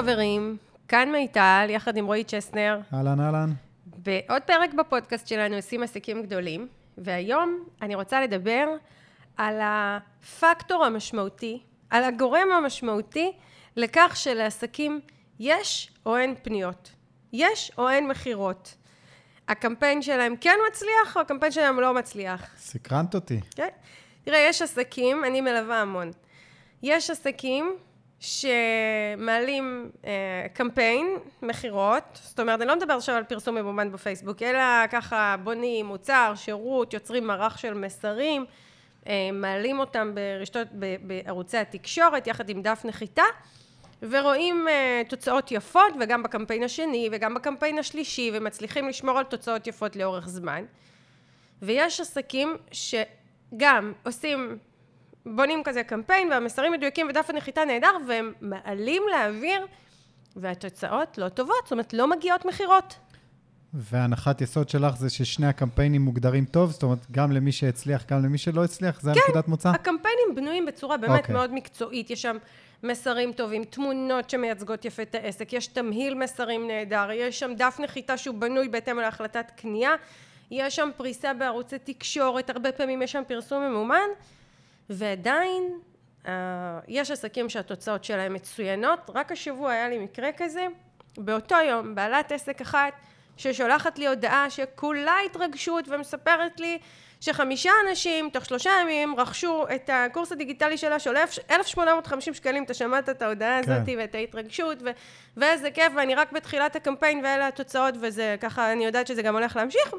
חברים, כאן מיטל, יחד עם רועי צ'סנר, אהלן, אהלן. בעוד פרק בפודקאסט שלנו, עושים עסקים גדולים, והיום אני רוצה לדבר על הפקטור המשמעותי, על הגורם המשמעותי לכך שלעסקים יש או אין פניות, יש או אין מכירות. הקמפיין שלהם כן מצליח, או הקמפיין שלהם לא מצליח. סקרנת אותי. כן? תראה, יש עסקים, אני מלווה המון. יש עסקים שמעלים אה, קמפיין, מכירות, זאת אומרת, אני לא מדבר עכשיו על פרסום ממומן בפייסבוק, אלא ככה בונים מוצר, שירות, יוצרים מערך של מסרים, אה, מעלים אותם ברשתות, ב, בערוצי התקשורת, יחד עם דף נחיתה, ורואים אה, תוצאות יפות, וגם בקמפיין השני, וגם בקמפיין השלישי, ומצליחים לשמור על תוצאות יפות לאורך זמן. ויש עסקים שגם עושים בונים כזה קמפיין והמסרים מדויקים ודף הנחיתה נהדר והם מעלים לאוויר והתוצאות לא טובות, זאת אומרת לא מגיעות מכירות. והנחת יסוד שלך זה ששני הקמפיינים מוגדרים טוב? זאת אומרת, גם למי שהצליח, גם למי שלא הצליח? זה כן, הנקודת מוצא? הקמפיינים בנויים בצורה באמת okay. אוקיי. מאוד מקצועית, יש שם מסרים טובים, תמונות שמייצגות יפה את העסק, יש תמהיל מסרים נהדר, יש שם דף נחיתה שהוא בנוי בהתאם להחלטת קנייה, יש שם פריסה בערוצי תקשורת, הרבה פעמים יש שם פרסום ממומן. ועדיין uh, יש עסקים שהתוצאות שלהם מצוינות. רק השבוע היה לי מקרה כזה, באותו יום בעלת עסק אחת ששולחת לי הודעה שכולה התרגשות ומספרת לי שחמישה אנשים תוך שלושה ימים רכשו את הקורס הדיגיטלי שלה שעולה 1,850 שקלים, אתה שמעת את ההודעה כן. הזאת ואת ההתרגשות ו- ואיזה כיף ואני רק בתחילת הקמפיין ואלה התוצאות וזה ככה אני יודעת שזה גם הולך להמשיך.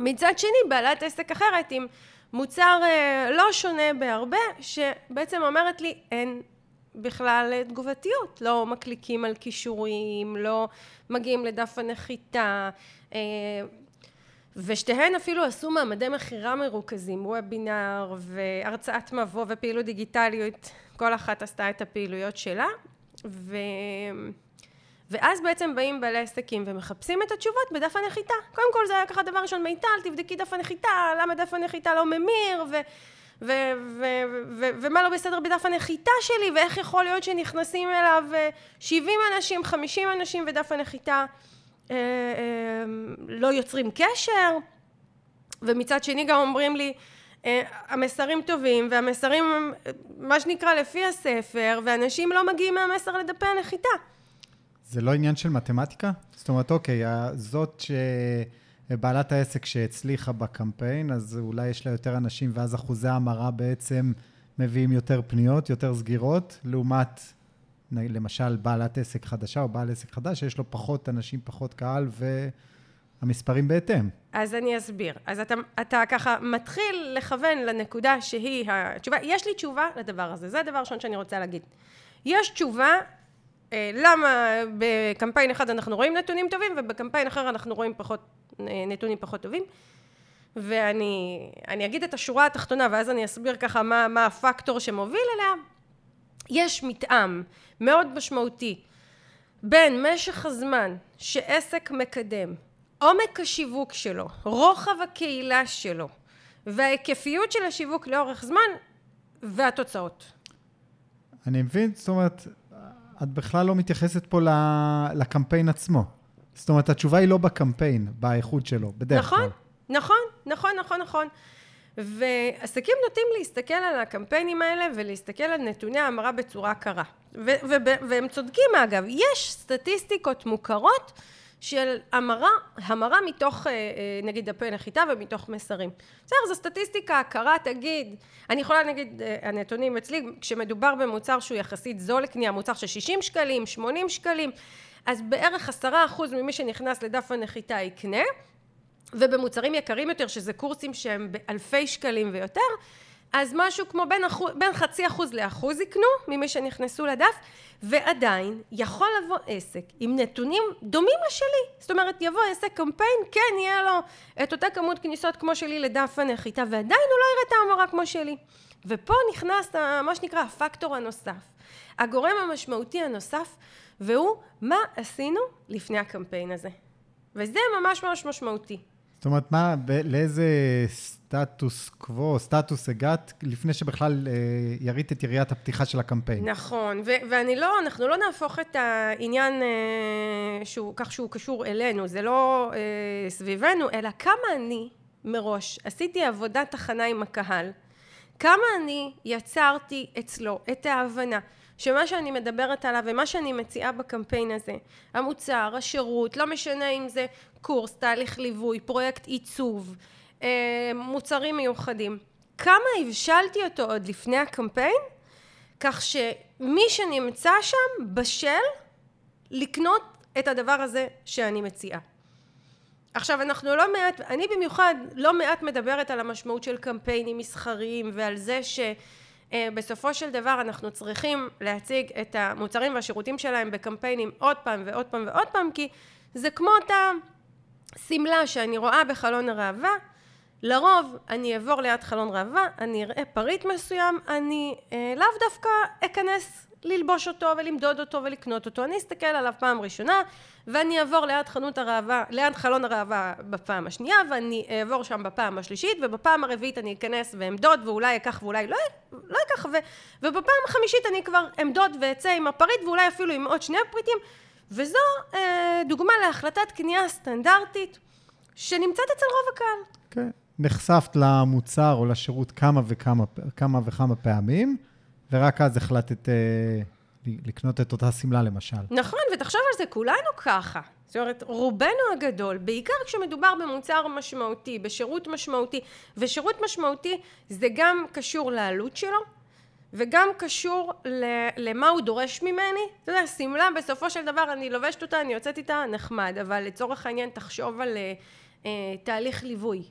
מצד שני בעלת עסק אחרת עם מוצר אה, לא שונה בהרבה, שבעצם אומרת לי, אין בכלל אה, תגובתיות, לא מקליקים על כישורים, לא מגיעים לדף הנחיתה, אה, ושתיהן אפילו עשו מעמדי מכירה מרוכזים, וובינר והרצאת מבוא ופעילות דיגיטליות, כל אחת עשתה את הפעילויות שלה, ו... ואז בעצם באים בעלי עסקים ומחפשים את התשובות בדף הנחיתה. קודם כל זה היה ככה דבר ראשון, מיטל, תבדקי דף הנחיתה, למה דף הנחיתה לא ממיר, ו... ו- ו- ו- ומה לא בסדר בדף הנחיתה שלי, ואיך יכול להיות שנכנסים אליו 70 אנשים, 50 אנשים, ודף הנחיתה אה, אה, לא יוצרים קשר, ומצד שני גם אומרים לי, אה, המסרים טובים, והמסרים, מה שנקרא, לפי הספר, ואנשים לא מגיעים מהמסר לדפי הנחיתה. זה לא עניין של מתמטיקה? זאת אומרת, אוקיי, זאת שבעלת העסק שהצליחה בקמפיין, אז אולי יש לה יותר אנשים, ואז אחוזי ההמרה בעצם מביאים יותר פניות, יותר סגירות, לעומת למשל בעלת עסק חדשה או בעל עסק חדש, שיש לו פחות אנשים, פחות קהל, והמספרים בהתאם. אז אני אסביר. אז אתה, אתה ככה מתחיל לכוון לנקודה שהיא התשובה. יש לי תשובה לדבר הזה, זה הדבר הראשון שאני רוצה להגיד. יש תשובה למה בקמפיין אחד אנחנו רואים נתונים טובים ובקמפיין אחר אנחנו רואים פחות, אה, נתונים פחות טובים ואני אני אגיד את השורה התחתונה ואז אני אסביר ככה מה, מה הפקטור שמוביל אליה יש מתאם מאוד משמעותי בין משך הזמן שעסק מקדם עומק השיווק שלו, רוחב הקהילה שלו וההיקפיות של השיווק לאורך זמן והתוצאות. אני מבין, זאת אומרת, את בכלל לא מתייחסת פה לקמפיין עצמו. זאת אומרת, התשובה היא לא בקמפיין, באיכות שלו, בדרך נכון, כלל. נכון, נכון, נכון, נכון. ועסקים נוטים להסתכל על הקמפיינים האלה ולהסתכל על נתוני ההמרה בצורה קרה. והם צודקים אגב, יש סטטיסטיקות מוכרות של המרה, המרה מתוך אה, אה, נגיד דפי נחיתה ומתוך מסרים. בסדר, זו סטטיסטיקה הכרה, תגיד, אני יכולה להגיד, אה, הנתונים אצלי, כשמדובר במוצר שהוא יחסית זול לקנייה, מוצר של 60 שקלים, 80 שקלים, אז בערך עשרה אחוז ממי שנכנס לדף הנחיתה יקנה, ובמוצרים יקרים יותר, שזה קורסים שהם באלפי שקלים ויותר, אז משהו כמו בין, אחוז, בין חצי אחוז לאחוז יקנו ממי שנכנסו לדף, ועדיין יכול לבוא עסק עם נתונים דומים לשלי. זאת אומרת, יבוא עסק קמפיין, כן, יהיה לו את אותה כמות כניסות כמו שלי לדף הנחיתה, ועדיין הוא לא יראה את ההמרה כמו שלי. ופה נכנס מה שנקרא הפקטור הנוסף. הגורם המשמעותי הנוסף, והוא מה עשינו לפני הקמפיין הזה. וזה ממש ממש משמעותי. זאת אומרת, מה, ב- לאיזה סטטוס קוו, סטטוס הגעת, לפני שבכלל אה, ירית את יריית הפתיחה של הקמפיין? נכון, ו- ואני לא, אנחנו לא נהפוך את העניין אה, שהוא, כך שהוא קשור אלינו, זה לא אה, סביבנו, אלא כמה אני מראש עשיתי עבודת הכנה עם הקהל, כמה אני יצרתי אצלו את ההבנה שמה שאני מדברת עליו ומה שאני מציעה בקמפיין הזה, המוצר, השירות, לא משנה אם זה קורס, תהליך ליווי, פרויקט עיצוב, מוצרים מיוחדים, כמה הבשלתי אותו עוד לפני הקמפיין, כך שמי שנמצא שם בשל לקנות את הדבר הזה שאני מציעה. עכשיו אנחנו לא מעט, אני במיוחד לא מעט מדברת על המשמעות של קמפיינים מסחריים ועל זה שבסופו של דבר אנחנו צריכים להציג את המוצרים והשירותים שלהם בקמפיינים עוד פעם ועוד פעם ועוד פעם כי זה כמו אותה שמלה שאני רואה בחלון הראווה לרוב אני אעבור ליד חלון ראווה, אני אראה פריט מסוים, אני אה, לאו דווקא אכנס ללבוש אותו ולמדוד אותו ולקנות אותו, אני אסתכל עליו פעם ראשונה ואני אעבור ליד הראווה, ליד חלון הראווה בפעם השנייה ואני אעבור שם בפעם השלישית ובפעם הרביעית אני אכנס ואמדוד ואולי אקח ואולי לא, לא אקח ו, ובפעם החמישית אני כבר אמדוד ואצא עם הפריט ואולי אפילו עם עוד שני הפריטים וזו אה, דוגמה להחלטת קנייה סטנדרטית שנמצאת אצל רוב הקהל. כן. נחשפת למוצר או לשירות כמה וכמה, כמה וכמה פעמים, ורק אז החלטת אה, לקנות את אותה שמלה למשל. נכון, ותחשוב על זה, כולנו ככה. זאת אומרת, רובנו הגדול, בעיקר כשמדובר במוצר משמעותי, בשירות משמעותי, ושירות משמעותי זה גם קשור לעלות שלו, וגם קשור למה הוא דורש ממני. אתה יודע, שמלה, בסופו של דבר אני לובשת אותה, אני יוצאת איתה, נחמד, אבל לצורך העניין תחשוב על אה, אה, תהליך ליווי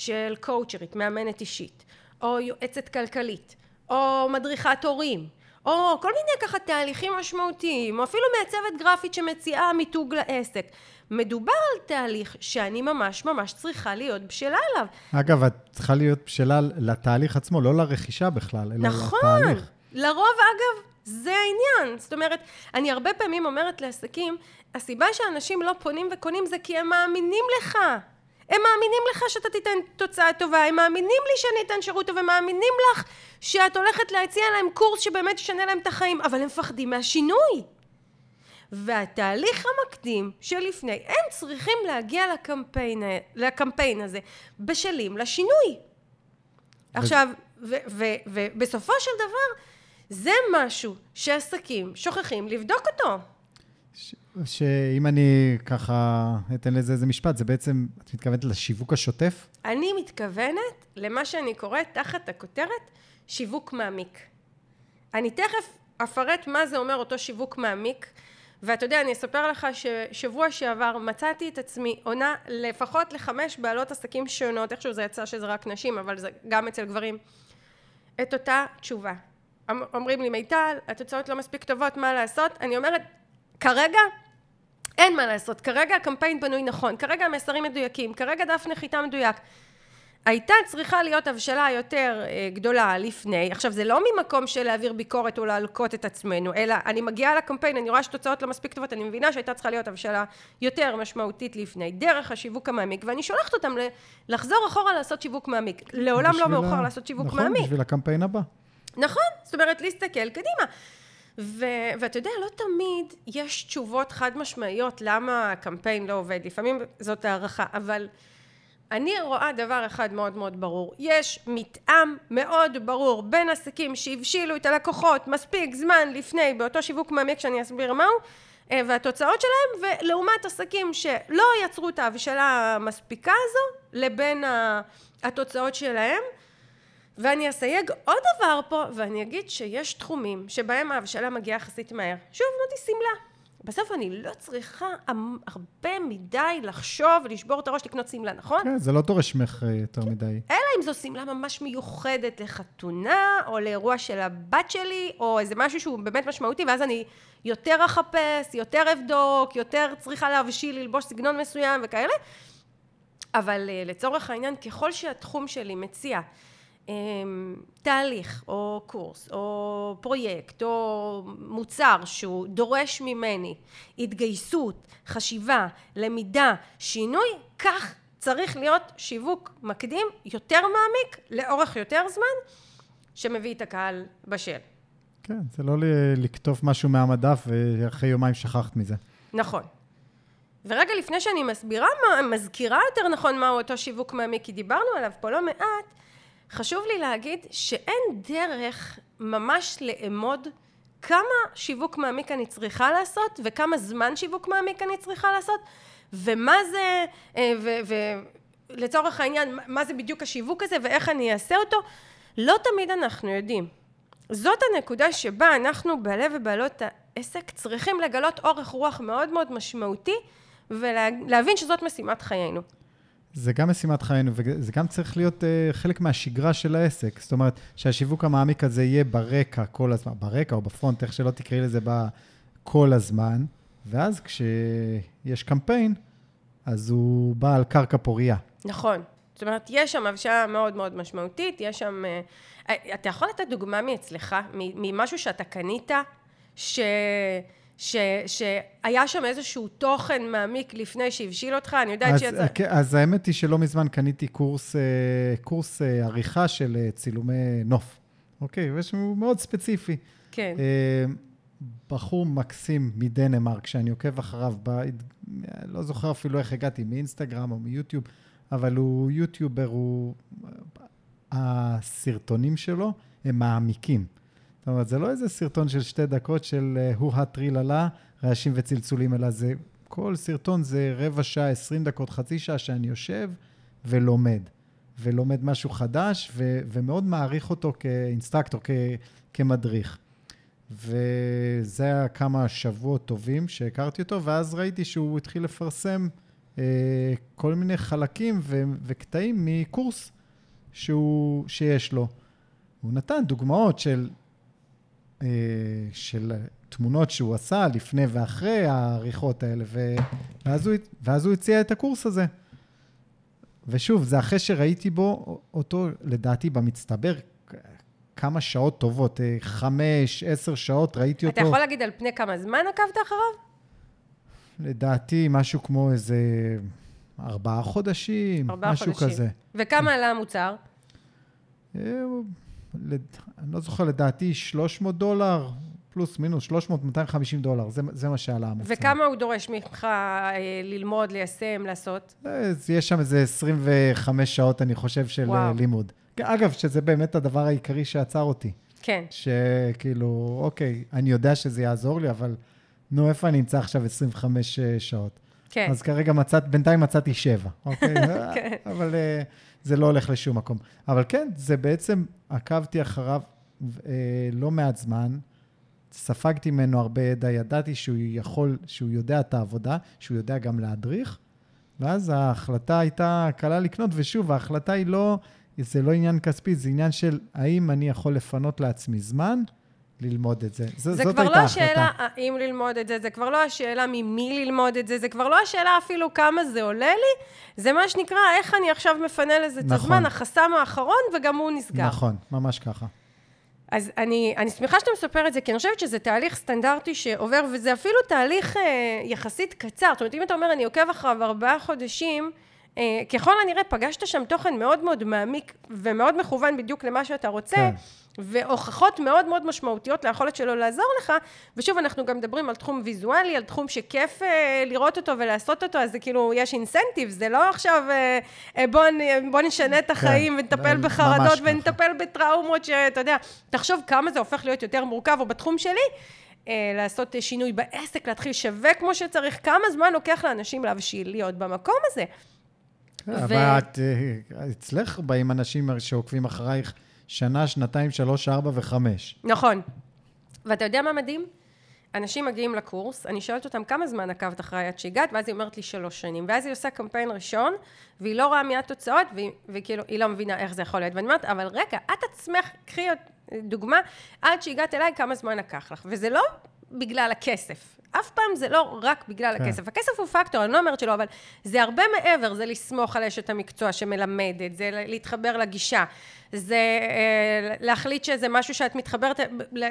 של קואוצ'רית, מאמנת אישית, או יועצת כלכלית, או מדריכת הורים, או כל מיני ככה תהליכים משמעותיים, או אפילו מעצבת גרפית שמציעה מיתוג לעסק. מדובר על תהליך שאני ממש ממש צריכה להיות בשלה עליו. אגב, את צריכה להיות בשלה לתהליך עצמו, לא לרכישה בכלל, אלא נכון. לתהליך. נכון. לרוב, אגב, זה העניין. זאת אומרת, אני הרבה פעמים אומרת לעסקים, הסיבה שאנשים לא פונים וקונים זה כי הם מאמינים לך. הם מאמינים לך שאתה תיתן תוצאה טובה, הם מאמינים לי שאני אתן שירות טוב, הם מאמינים לך שאת הולכת להציע להם קורס שבאמת ישנה להם את החיים, אבל הם מפחדים מהשינוי. והתהליך המקדים שלפני, הם צריכים להגיע לקמפיין, לקמפיין הזה בשלים לשינוי. עכשיו, ובסופו של דבר, זה משהו שעסקים שוכחים לבדוק אותו. שאם אני ככה אתן לזה איזה משפט, זה בעצם, את מתכוונת לשיווק השוטף? אני מתכוונת למה שאני קוראת תחת הכותרת שיווק מעמיק. אני תכף אפרט מה זה אומר אותו שיווק מעמיק, ואתה יודע, אני אספר לך ששבוע שעבר מצאתי את עצמי עונה לפחות לחמש בעלות עסקים שונות, איכשהו זה יצא שזה רק נשים, אבל זה גם אצל גברים, את אותה תשובה. אומרים לי, מיטל, התוצאות לא מספיק טובות, מה לעשות? אני אומרת, כרגע אין מה לעשות, כרגע הקמפיין בנוי נכון, כרגע המסרים מדויקים, כרגע דף נחיתה מדויק. הייתה צריכה להיות הבשלה יותר אה, גדולה לפני, עכשיו זה לא ממקום של להעביר ביקורת או להלקות את עצמנו, אלא אני מגיעה לקמפיין, אני רואה שתוצאות לא מספיק טובות, אני מבינה שהייתה צריכה להיות הבשלה יותר משמעותית לפני, דרך השיווק המעמיק, ואני שולחת אותם לחזור אחורה לעשות שיווק מעמיק. לעולם לא מאוחר ה... לעשות שיווק נכון, מעמיק. נכון, בשביל הקמפיין הבא. נכון, זאת אומרת להסתכל קדימה. ו- ואתה יודע, לא תמיד יש תשובות חד משמעיות למה הקמפיין לא עובד, לפעמים זאת הערכה, אבל אני רואה דבר אחד מאוד מאוד ברור, יש מתאם מאוד ברור בין עסקים שהבשילו את הלקוחות מספיק זמן לפני באותו שיווק מעמיק שאני אסביר מהו אה, והתוצאות שלהם ולעומת עסקים שלא יצרו את ההבשלה המספיקה הזו לבין התוצאות שלהם ואני אסייג עוד דבר פה, ואני אגיד שיש תחומים שבהם ההבשלה מגיעה יחסית מהר. שוב, אמרתי שמלה. בסוף אני לא צריכה הרבה מדי לחשוב ולשבור את הראש לקנות שמלה, נכון? כן, זה לא דורש ממך אה, יותר מדי. אלא אם זו שמלה ממש מיוחדת לחתונה, או לאירוע של הבת שלי, או איזה משהו שהוא באמת משמעותי, ואז אני יותר אחפש, יותר אבדוק, יותר צריכה להבשיל, ללבוש סגנון מסוים וכאלה. אבל אה, לצורך העניין, ככל שהתחום שלי מציע תהליך או קורס או פרויקט או מוצר שהוא דורש ממני התגייסות, חשיבה, למידה, שינוי, כך צריך להיות שיווק מקדים יותר מעמיק, לאורך יותר זמן, שמביא את הקהל בשל. כן, זה לא לקטוף משהו מהמדף ואחרי יומיים שכחת מזה. נכון. ורגע לפני שאני מסבירה, מזכירה יותר נכון מהו אותו שיווק מעמיק, כי דיברנו עליו פה לא מעט, חשוב לי להגיד שאין דרך ממש לאמוד כמה שיווק מעמיק אני צריכה לעשות, וכמה זמן שיווק מעמיק אני צריכה לעשות, ומה זה, אה, ולצורך העניין, מה זה בדיוק השיווק הזה, ואיך אני אעשה אותו. לא תמיד אנחנו יודעים. זאת הנקודה שבה אנחנו, בעלי ובעלות העסק, צריכים לגלות אורך רוח מאוד מאוד משמעותי, ולהבין שזאת משימת חיינו. זה גם משימת חיינו, וזה גם צריך להיות uh, חלק מהשגרה של העסק. זאת אומרת, שהשיווק המעמיק הזה יהיה ברקע כל הזמן, ברקע או בפרונט, איך שלא תקראי לזה, כל הזמן, ואז כשיש קמפיין, אז הוא בא על קרקע פורייה. נכון. זאת אומרת, יש שם הבשלה מאוד מאוד משמעותית, יש שם... Uh, אתה יכול לתת דוגמה מאצלך, ממשהו שאתה קנית, ש... ש, שהיה שם איזשהו תוכן מעמיק לפני שהבשיל אותך, אני יודעת אז, שיצא... כן, אז האמת היא שלא מזמן קניתי קורס, אה, קורס אה, עריכה של אה, צילומי נוף, אוקיי? ושהוא מאוד ספציפי. כן. בחור מקסים מדנמרק, שאני עוקב אחריו, ב... לא זוכר אפילו איך הגעתי, מאינסטגרם או מיוטיוב, אבל הוא יוטיובר, הוא... הסרטונים שלו הם מעמיקים. אומרת, זה לא איזה סרטון של שתי דקות של אה, הוא הטריללה, רעשים וצלצולים, אלא זה, כל סרטון זה רבע שעה, עשרים דקות, חצי שעה שאני יושב ולומד. ולומד משהו חדש, ו- ומאוד מעריך אותו כאינסטרקטור, כ- כמדריך. וזה היה כמה שבועות טובים שהכרתי אותו, ואז ראיתי שהוא התחיל לפרסם אה, כל מיני חלקים ו- וקטעים מקורס שהוא, שיש לו. הוא נתן דוגמאות של של תמונות שהוא עשה לפני ואחרי העריכות האלה, ואז הוא, ואז הוא הציע את הקורס הזה. ושוב, זה אחרי שראיתי בו אותו, לדעתי, במצטבר, כמה שעות טובות, אה, חמש, עשר שעות, ראיתי אתה אותו. אתה יכול להגיד על פני כמה זמן עקבת אחריו? לדעתי, משהו כמו איזה ארבעה חודשים, ארבעה משהו חודשים. כזה. וכמה עלה המוצר? אה, אני לא זוכר, לדעתי 300 דולר, פלוס מינוס 300, 250 דולר, זה, זה מה שעלה המוצר. וכמה הוא דורש ממך אה, ללמוד, ליישם, לעשות? אה, יש שם איזה 25 שעות, אני חושב, של אה, וואו. לימוד. אגב, שזה באמת הדבר העיקרי שעצר אותי. כן. שכאילו, אוקיי, אני יודע שזה יעזור לי, אבל נו, איפה אני אמצא עכשיו 25 שעות? כן. אז כרגע מצאת, בינתיים מצאתי שבע, אוקיי? כן. אבל... זה לא הולך לשום מקום. אבל כן, זה בעצם, עקבתי אחריו אה, לא מעט זמן, ספגתי ממנו הרבה ידע, ידעתי שהוא יכול, שהוא יודע את העבודה, שהוא יודע גם להדריך, ואז ההחלטה הייתה קלה לקנות, ושוב, ההחלטה היא לא, זה לא עניין כספי, זה עניין של האם אני יכול לפנות לעצמי זמן ללמוד את זה. ז, זה כבר לא השאלה האם ללמוד את זה, זה כבר לא השאלה ממי ללמוד את זה, זה כבר לא השאלה אפילו כמה זה עולה לי, זה מה שנקרא, איך אני עכשיו מפנה לזה נכון. את הזמן, החסם האחרון, וגם הוא נסגר. נכון, ממש ככה. אז אני, אני שמחה שאתה מספר את זה, כי אני חושבת שזה תהליך סטנדרטי שעובר, וזה אפילו תהליך אה, יחסית קצר. זאת אומרת, אם אתה אומר, אני עוקב אחריו ארבעה חודשים, ככל הנראה פגשת שם תוכן מאוד מאוד מעמיק ומאוד מכוון בדיוק למה שאתה רוצה. כן. והוכחות מאוד מאוד משמעותיות ליכולת שלו לעזור לך, ושוב, אנחנו גם מדברים על תחום ויזואלי, על תחום שכיף אה, לראות אותו ולעשות אותו, אז זה כאילו, יש אינסנטיב, זה לא עכשיו אה, אה בוא, בוא נשנה את כן, החיים כן, ונטפל בחרדות ונטפל בטראומות, שאתה יודע, תחשוב כמה זה הופך להיות יותר מורכב, או בתחום שלי, אה, לעשות שינוי בעסק, להתחיל לשווק כמו שצריך, כמה זמן לוקח לאנשים להבשיל להיות במקום הזה. אבל. את, אה, אצלך באים אנשים שעוקבים אחרייך, שנה, שנתיים, שלוש, ארבע וחמש. נכון. ואתה יודע מה מדהים? אנשים מגיעים לקורס, אני שואלת אותם כמה זמן עקבת אחריי עד שהגעת, ואז היא אומרת לי שלוש שנים. ואז היא עושה קמפיין ראשון, והיא לא רואה מיד תוצאות, והיא, וכאילו, היא לא מבינה איך זה יכול להיות. ואני אומרת, אבל רגע, את עצמך, קחי דוגמה, עד שהגעת אליי, כמה זמן לקח לך. וזה לא בגלל הכסף. אף פעם זה לא רק בגלל כן. הכסף. הכסף הוא פקטור, אני לא אומרת שלא, אבל זה הרבה מעבר, זה לסמוך על אשת המקצוע שמלמדת, זה להתחבר לגישה, זה אה, להחליט שזה משהו שאת מתחברת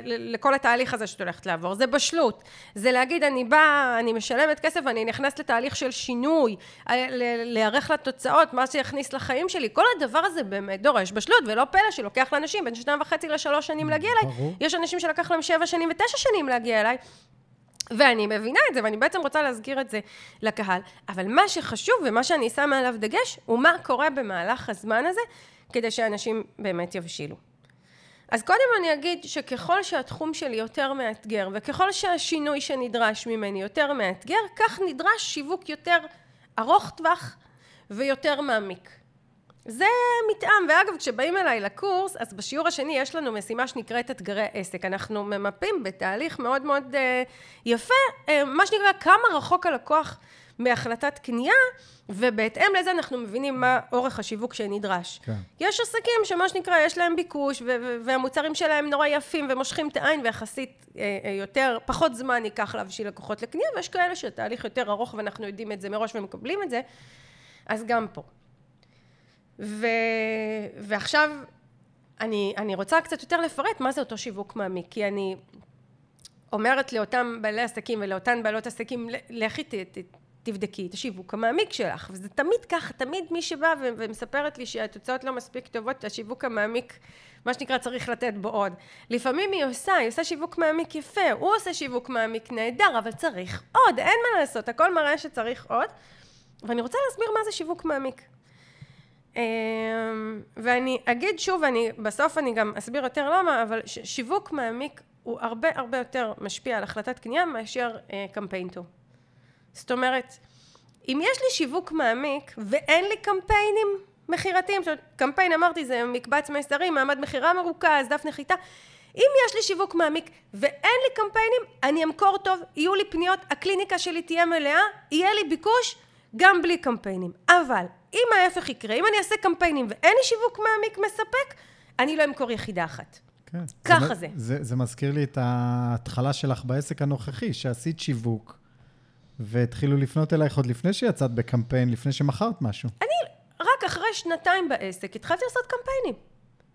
לכל התהליך הזה שאת הולכת לעבור, זה בשלות, זה להגיד, אני באה, אני משלמת כסף, אני נכנסת לתהליך של שינוי, אה, להיערך לתוצאות, מה זה יכניס לחיים שלי, כל הדבר הזה באמת דורש בשלות, ולא פלא שלוקח לאנשים בין שנתיים וחצי לשלוש שנים להגיע אליי, ברור. יש אנשים שלקח להם שבע שנים ותשע שנים להגיע אליי. ואני מבינה את זה, ואני בעצם רוצה להזכיר את זה לקהל. אבל מה שחשוב ומה שאני שמה עליו דגש, הוא מה קורה במהלך הזמן הזה, כדי שאנשים באמת יבשילו. אז קודם אני אגיד שככל שהתחום שלי יותר מאתגר, וככל שהשינוי שנדרש ממני יותר מאתגר, כך נדרש שיווק יותר ארוך טווח ויותר מעמיק. זה מתאם, ואגב, כשבאים אליי לקורס, אז בשיעור השני יש לנו משימה שנקראת אתגרי עסק. אנחנו ממפים בתהליך מאוד מאוד uh, יפה, uh, מה שנקרא כמה רחוק הלקוח מהחלטת קנייה, ובהתאם לזה אנחנו מבינים מה אורך השיווק שנדרש. כן. יש עסקים שמה שנקרא, יש להם ביקוש, והמוצרים שלהם נורא יפים ומושכים את העין, ויחסית uh, uh, יותר, פחות זמן ייקח להבשיל לקוחות לקנייה, ויש כאלה שהתהליך יותר ארוך ואנחנו יודעים את זה מראש ומקבלים את זה, אז גם פה. ו... ועכשיו אני, אני רוצה קצת יותר לפרט מה זה אותו שיווק מעמיק, כי אני אומרת לאותם בעלי עסקים ולאותן בעלות עסקים, לכי תבדקי את השיווק המעמיק שלך, וזה תמיד ככה, תמיד מי שבא ו- ומספרת לי שהתוצאות לא מספיק טובות, השיווק המעמיק, מה שנקרא, צריך לתת בו עוד. לפעמים היא עושה, היא עושה שיווק מעמיק יפה, הוא עושה שיווק מעמיק נהדר, אבל צריך עוד, אין מה לעשות, הכל מראה שצריך עוד. ואני רוצה להסביר מה זה שיווק מעמיק. אמ, ואני אגיד שוב, אני, בסוף אני גם אסביר יותר למה, אבל שיווק מעמיק הוא הרבה הרבה יותר משפיע על החלטת קנייה מאשר אה, קמפיין טוב. זאת אומרת, אם יש לי שיווק מעמיק ואין לי קמפיינים מכירתיים, קמפיין אמרתי זה מקבץ מסרים, מעמד מכירה מרוכז, דף נחיתה, אם יש לי שיווק מעמיק ואין לי קמפיינים, אני אמכור טוב, יהיו לי פניות, הקליניקה שלי תהיה מלאה, יהיה לי ביקוש גם בלי קמפיינים. אבל אם ההפך יקרה, אם אני אעשה קמפיינים ואין לי שיווק מעמיק מספק, אני לא אמכור יחידה אחת. כן. ככה זה. זה. זה מזכיר לי את ההתחלה שלך בעסק הנוכחי, שעשית שיווק, והתחילו לפנות אלייך עוד לפני שיצאת בקמפיין, לפני שמכרת משהו. אני רק אחרי שנתיים בעסק התחלתי לעשות קמפיינים.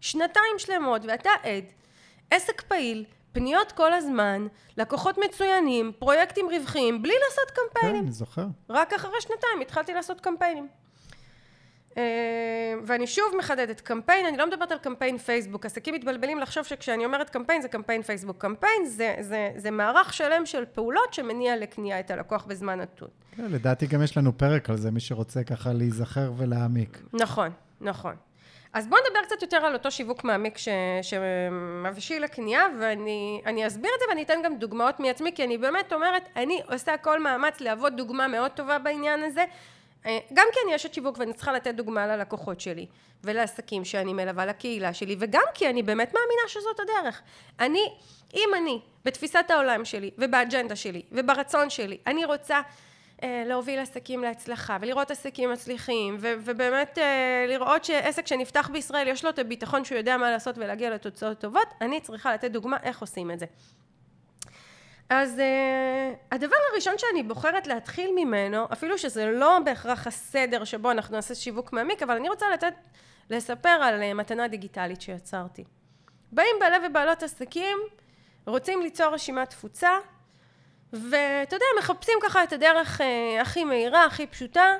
שנתיים שלמות, ואתה עד, עסק פעיל, פניות כל הזמן, לקוחות מצוינים, פרויקטים רווחיים, בלי לעשות כן, קמפיינים. אני זוכר. רק אחרי שנתיים התחלתי לעשות קמפיינים. אה, ואני שוב מחדדת, קמפיין, אני לא מדברת על קמפיין פייסבוק, עסקים מתבלבלים לחשוב שכשאני אומרת קמפיין זה קמפיין פייסבוק. קמפיין זה, זה, זה מערך שלם של פעולות שמניע לקנייה את הלקוח בזמן נתון. כן, לדעתי גם יש לנו פרק על זה, מי שרוצה ככה להיזכר ולהעמיק. נכון, נכון. אז בואו נדבר קצת יותר על אותו שיווק מעמיק ש, שמבשיל לקנייה, ואני אני אסביר את זה ואני אתן גם דוגמאות מעצמי, כי אני באמת אומרת, אני עושה כל מאמץ להוות דוגמה מאוד טובה בעניין הזה. אה, גם כי אני אשת שיווק ואני צריכה לתת דוגמה ללקוחות שלי ולעסקים שאני מלווה לקהילה שלי וגם כי אני באמת מאמינה שזאת הדרך. אני, אם אני בתפיסת העולם שלי ובאג'נדה שלי וברצון שלי, אני רוצה אה, להוביל עסקים להצלחה ולראות עסקים מצליחים ו- ובאמת אה, לראות שעסק שנפתח בישראל יש לו את הביטחון שהוא יודע מה לעשות ולהגיע לתוצאות טובות, אני צריכה לתת דוגמה איך עושים את זה. אז uh, הדבר הראשון שאני בוחרת להתחיל ממנו, אפילו שזה לא בהכרח הסדר שבו אנחנו נעשה שיווק מעמיק, אבל אני רוצה לתת, לספר על uh, מתנה דיגיטלית שיצרתי. באים בעלי ובעלות עסקים, רוצים ליצור רשימת תפוצה, ואתה יודע, מחפשים ככה את הדרך uh, הכי מהירה, הכי פשוטה,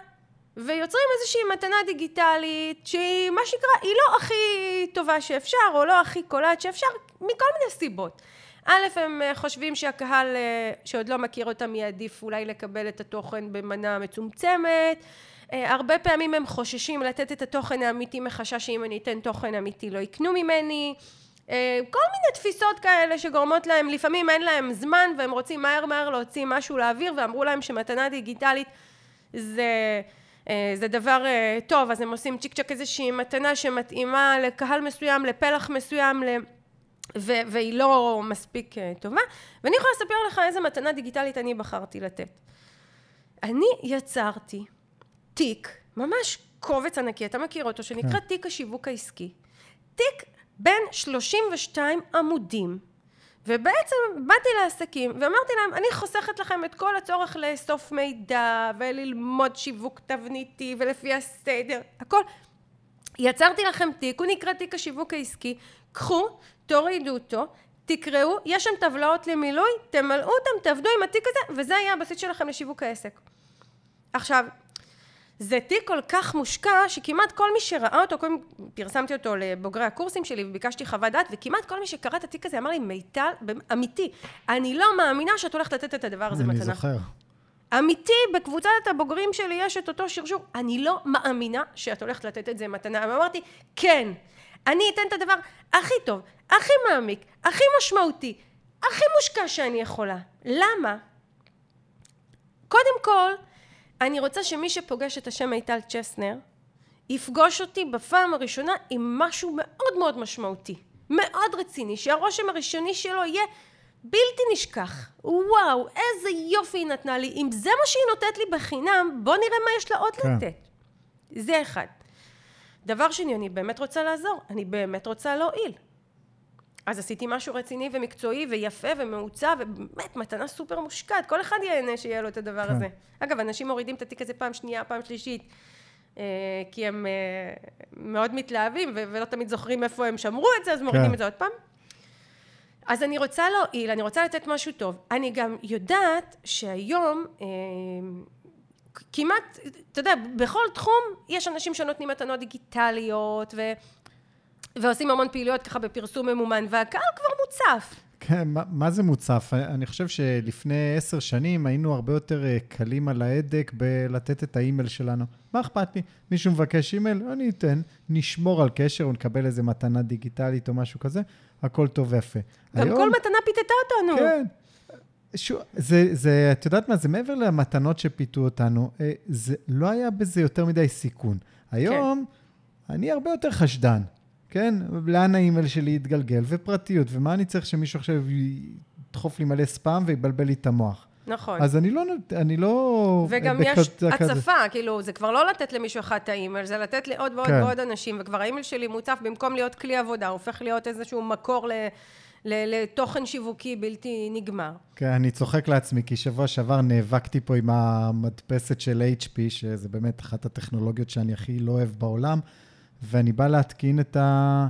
ויוצרים איזושהי מתנה דיגיטלית שהיא, מה שנקרא, היא לא הכי טובה שאפשר, או לא הכי קולעת שאפשר, מכל מיני סיבות. א', הם אה, חושבים שהקהל אה, שעוד לא מכיר אותם יעדיף אולי לקבל את התוכן במנה מצומצמת. אה, הרבה פעמים הם חוששים לתת את התוכן האמיתי מחשש שאם אני אתן תוכן אמיתי לא יקנו ממני. כל מיני תפיסות כאלה שגורמות להם, לפעמים אין להם זמן והם רוצים מהר מהר להוציא משהו לאוויר ואמרו להם שמתנה דיגיטלית זה, זה דבר טוב, אז הם עושים צ'יק צ'ק איזושהי מתנה שמתאימה לקהל מסוים, לפלח מסוים, ו- והיא לא מספיק uh, טובה, ואני יכולה לספר לך איזה מתנה דיגיטלית אני בחרתי לתת. אני יצרתי תיק, ממש קובץ ענקי, אתה מכיר אותו, שנקרא תיק השיווק העסקי. תיק בין 32 עמודים, ובעצם באתי לעסקים ואמרתי להם, אני חוסכת לכם את כל הצורך לאסוף מידע וללמוד שיווק תבניתי ולפי הסדר, הכל. יצרתי לכם תיק, הוא נקרא תיק השיווק העסקי, קחו, תורידו אותו, תקראו, יש שם טבלאות למילוי, תמלאו אותם, תעבדו עם התיק הזה, וזה יהיה הבסיס שלכם לשיווק העסק. עכשיו, זה תיק כל כך מושקע, שכמעט כל מי שראה אותו, קודם פרסמתי אותו לבוגרי הקורסים שלי וביקשתי חוות דעת, וכמעט כל מי שקרא את התיק הזה אמר לי, מיטל, אמיתי, אני לא מאמינה שאת הולכת לתת את הדבר הזה אני מתנה. זוכר. אמיתי, בקבוצת הבוגרים שלי יש את אותו שרשור, אני לא מאמינה שאת הולכת לתת את זה מתנה. ואמרתי, כן, אני אתן את הדבר הכי טוב, הכי מעמיק, הכי משמעותי, הכי מושקע שאני יכולה. למה? קודם כל, אני רוצה שמי שפוגש את השם מיטל צ'סנר, יפגוש אותי בפעם הראשונה עם משהו מאוד מאוד משמעותי, מאוד רציני, שהרושם הראשוני שלו יהיה בלתי נשכח. וואו, איזה יופי היא נתנה לי. אם זה מה שהיא נותנת לי בחינם, בוא נראה מה יש לה עוד כן. לתת. זה אחד. דבר שני, אני באמת רוצה לעזור, אני באמת רוצה להועיל. אז עשיתי משהו רציני ומקצועי ויפה ומעוצב, ובאמת מתנה סופר מושקעת, כל אחד ייהנה שיהיה לו את הדבר כן. הזה. אגב, אנשים מורידים את התיק הזה פעם שנייה, פעם שלישית, אה, כי הם אה, מאוד מתלהבים ולא תמיד זוכרים איפה הם שמרו את זה, אז מורידים כן. את זה עוד פעם. אז אני רוצה להועיל, אני רוצה לתת משהו טוב. אני גם יודעת שהיום אה, כמעט, אתה יודע, בכל תחום יש אנשים שנותנים מתנות דיגיטליות ו... ועושים המון פעילויות ככה בפרסום ממומן, והקהל כבר מוצף. כן, מה, מה זה מוצף? אני חושב שלפני עשר שנים היינו הרבה יותר אה, קלים על ההדק בלתת את האימייל שלנו. מה אכפת לי? מישהו מבקש אימייל? אני אתן, נשמור על קשר, או נקבל איזה מתנה דיגיטלית או משהו כזה, הכל טוב ויפה. גם כל מתנה פיתתה אותנו. כן. שו, זה, זה, את יודעת מה, זה מעבר למתנות שפיתו אותנו, אה, זה לא היה בזה יותר מדי סיכון. היום, אני הרבה יותר חשדן, כן? לאן האימייל שלי יתגלגל, ופרטיות, ומה אני צריך שמישהו עכשיו ידחוף לי מלא ספאם ויבלבל לי את המוח. נכון. אז אני לא... אני לא... וגם בקט- יש כזה. הצפה, כאילו, זה כבר לא לתת למישהו אחד את האימייל, זה לתת לעוד ועוד כן. ועוד אנשים, וכבר האימייל שלי מוצף, במקום להיות כלי עבודה, הופך להיות איזשהו מקור ל- לתוכן שיווקי בלתי נגמר. כן, אני צוחק לעצמי, כי שבוע שעבר נאבקתי פה עם המדפסת של HP, שזה באמת אחת הטכנולוגיות שאני הכי לא אוהב בעולם, ואני בא להתקין את, ה...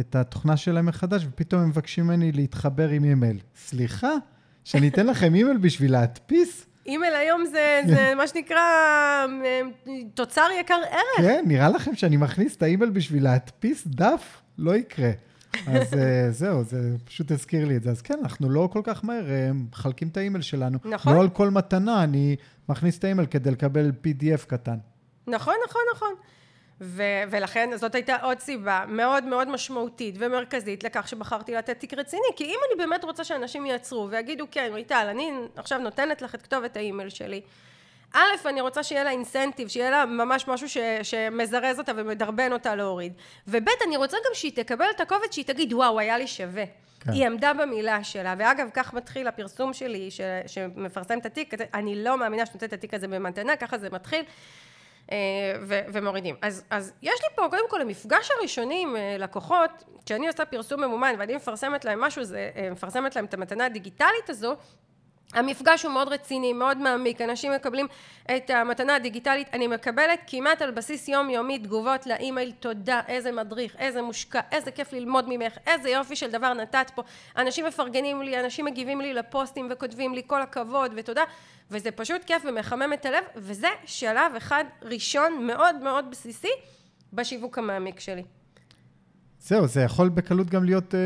את התוכנה שלהם מחדש, ופתאום הם מבקשים ממני להתחבר עם אימייל. סליחה? שאני אתן לכם אימייל בשביל להדפיס? אימייל היום זה, זה מה שנקרא אה, תוצר יקר ערך. כן, נראה לכם שאני מכניס את האימייל בשביל להדפיס דף? לא יקרה. אז אה, זהו, זה פשוט הזכיר לי את זה. אז כן, אנחנו לא כל כך מהר אה, מחלקים את האימייל שלנו. נכון. לא על כל מתנה אני מכניס את האימייל כדי לקבל PDF קטן. נכון, נכון, נכון. ו- ולכן זאת הייתה עוד סיבה מאוד מאוד משמעותית ומרכזית לכך שבחרתי לתת תיק רציני, כי אם אני באמת רוצה שאנשים יעצרו ויגידו, כן, מיטל, אני עכשיו נותנת לך את כתובת האימייל שלי, א', אני רוצה שיהיה לה אינסנטיב, שיהיה לה ממש משהו ש- שמזרז אותה ומדרבן אותה להוריד, וב', אני רוצה גם שהיא תקבל את הקובץ, שהיא תגיד, וואו, היה לי שווה. כן. היא עמדה במילה שלה, ואגב, כך מתחיל הפרסום שלי, ש- שמפרסם את התיק, אני לא מאמינה שנותנת את התיק הזה במתנה, ככה זה מתחיל. אה, ו- ומורידים. אז, אז יש לי פה, קודם כל, המפגש הראשוני עם אה, לקוחות, כשאני עושה פרסום ממומן ואני מפרסמת להם משהו, זה, אה, מפרסמת להם את המתנה הדיגיטלית הזו, המפגש הוא מאוד רציני, מאוד מעמיק, אנשים מקבלים את המתנה הדיגיטלית, אני מקבלת כמעט על בסיס יומיומי תגובות לאימייל, תודה, איזה מדריך, איזה מושקע, איזה כיף ללמוד ממך, איזה יופי של דבר נתת פה, אנשים מפרגנים לי, אנשים מגיבים לי לפוסטים וכותבים לי כל הכבוד ותודה, וזה פשוט כיף ומחמם את הלב, וזה שלב אחד ראשון מאוד מאוד בסיסי בשיווק המעמיק שלי. זהו, זה יכול בקלות גם להיות, אה,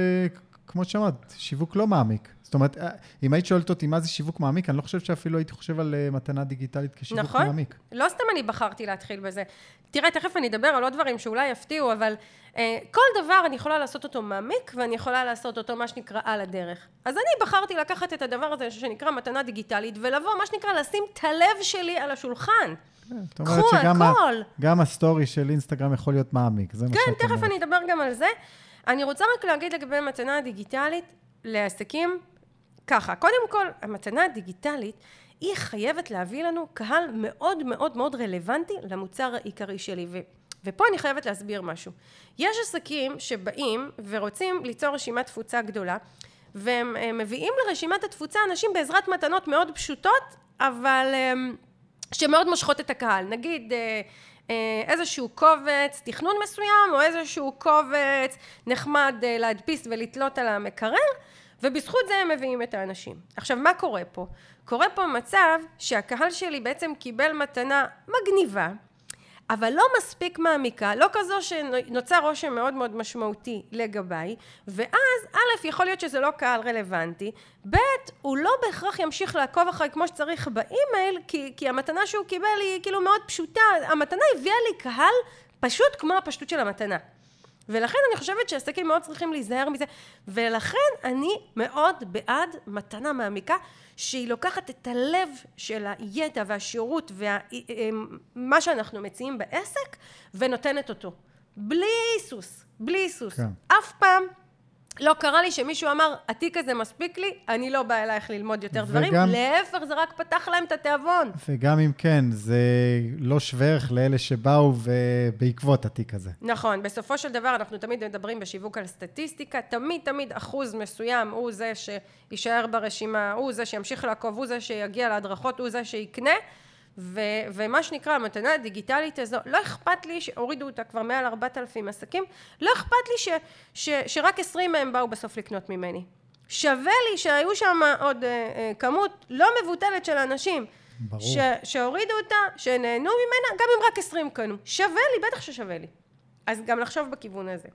כמו שאמרת, שיווק לא מעמיק. זאת אומרת, אה, אם היית שואלת אותי מה זה שיווק מעמיק, אני לא חושב שאפילו הייתי חושב על אה, מתנה דיגיטלית כשיווק נכון? מעמיק. לא סתם אני בחרתי להתחיל בזה. תראה, תכף אני אדבר על עוד דברים שאולי יפתיעו, אבל אה, כל דבר אני יכולה לעשות אותו מעמיק, ואני יכולה לעשות אותו מה שנקרא על הדרך. אז אני בחרתי לקחת את הדבר הזה שנקרא מתנה דיגיטלית, ולבוא, מה שנקרא, לשים את הלב שלי על השולחן. כן, זאת אומרת שגם ה-. גם הסטורי של אינסטגרם יכול להיות מעמיק, זה מה כן, שאת תכף אומרת. אני אדבר גם על זה. אני רוצה רק להגיד לגבי מתנה דיגיטלית לעסקים, ככה, קודם כל, המתנה הדיגיטלית, היא חייבת להביא לנו קהל מאוד מאוד מאוד רלוונטי למוצר העיקרי שלי. ו... ופה אני חייבת להסביר משהו. יש עסקים שבאים ורוצים ליצור רשימת תפוצה גדולה, והם אה, מביאים לרשימת התפוצה אנשים בעזרת מתנות מאוד פשוטות, אבל אה, שמאוד מושכות את הקהל. נגיד, איזשהו קובץ תכנון מסוים, או איזשהו קובץ נחמד להדפיס ולתלות על המקרר, ובזכות זה הם מביאים את האנשים. עכשיו, מה קורה פה? קורה פה מצב שהקהל שלי בעצם קיבל מתנה מגניבה, אבל לא מספיק מעמיקה, לא כזו שנוצר רושם מאוד מאוד משמעותי לגביי, ואז א', יכול להיות שזה לא קהל רלוונטי, ב', הוא לא בהכרח ימשיך לעקוב אחרי כמו שצריך באימייל, כי, כי המתנה שהוא קיבל היא כאילו מאוד פשוטה, המתנה הביאה לי קהל פשוט כמו הפשטות של המתנה. ולכן אני חושבת שעסקים מאוד צריכים להיזהר מזה, ולכן אני מאוד בעד מתנה מעמיקה, שהיא לוקחת את הלב של הידע והשירות ומה אמ, שאנחנו מציעים בעסק, ונותנת אותו. בלי היסוס, בלי היסוס. כן. אף פעם לא קרה לי שמישהו אמר, התיק הזה מספיק לי, אני לא באה אלייך ללמוד יותר וגם, דברים, להפך, זה רק פתח להם את התיאבון. וגם אם כן, זה לא שווה ערך לאלה שבאו בעקבות התיק הזה. נכון, בסופו של דבר אנחנו תמיד מדברים בשיווק על סטטיסטיקה, תמיד תמיד אחוז מסוים הוא זה שיישאר ברשימה, הוא זה שימשיך לעקוב, הוא זה שיגיע להדרכות, הוא זה שיקנה. ו, ומה שנקרא המתנה הדיגיטלית הזו, לא אכפת לי שהורידו אותה כבר מעל 4,000 עסקים, לא אכפת לי ש, ש, שרק 20 מהם באו בסוף לקנות ממני. שווה לי שהיו שם עוד uh, uh, כמות לא מבוטלת של אנשים ש, שהורידו אותה, שנהנו ממנה, גם אם רק 20 קנו. שווה לי, בטח ששווה לי. אז גם לחשוב בכיוון הזה.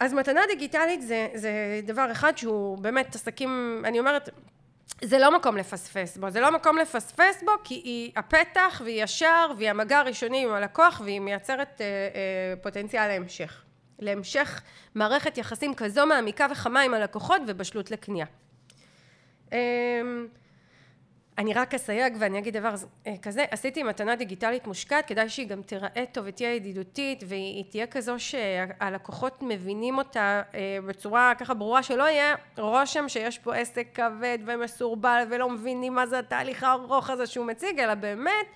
אז מתנה דיגיטלית זה, זה דבר אחד שהוא באמת עסקים, אני אומרת, זה לא מקום לפספס בו, זה לא מקום לפספס בו כי היא הפתח והיא ישר והיא המגע הראשוני עם הלקוח והיא מייצרת אה, אה, פוטנציאל להמשך. להמשך מערכת יחסים כזו מעמיקה וחמה עם הלקוחות ובשלות לקנייה. אה, אני רק אסייג ואני אגיד דבר אה, כזה, עשיתי מתנה דיגיטלית מושקעת, כדאי שהיא גם תיראה טוב ותהיה ידידותית והיא תהיה כזו שהלקוחות מבינים אותה אה, בצורה ככה ברורה, שלא יהיה רושם שיש פה עסק כבד ומסורבל ולא מבינים מה זה התהליך הארוך הזה שהוא מציג, אלא באמת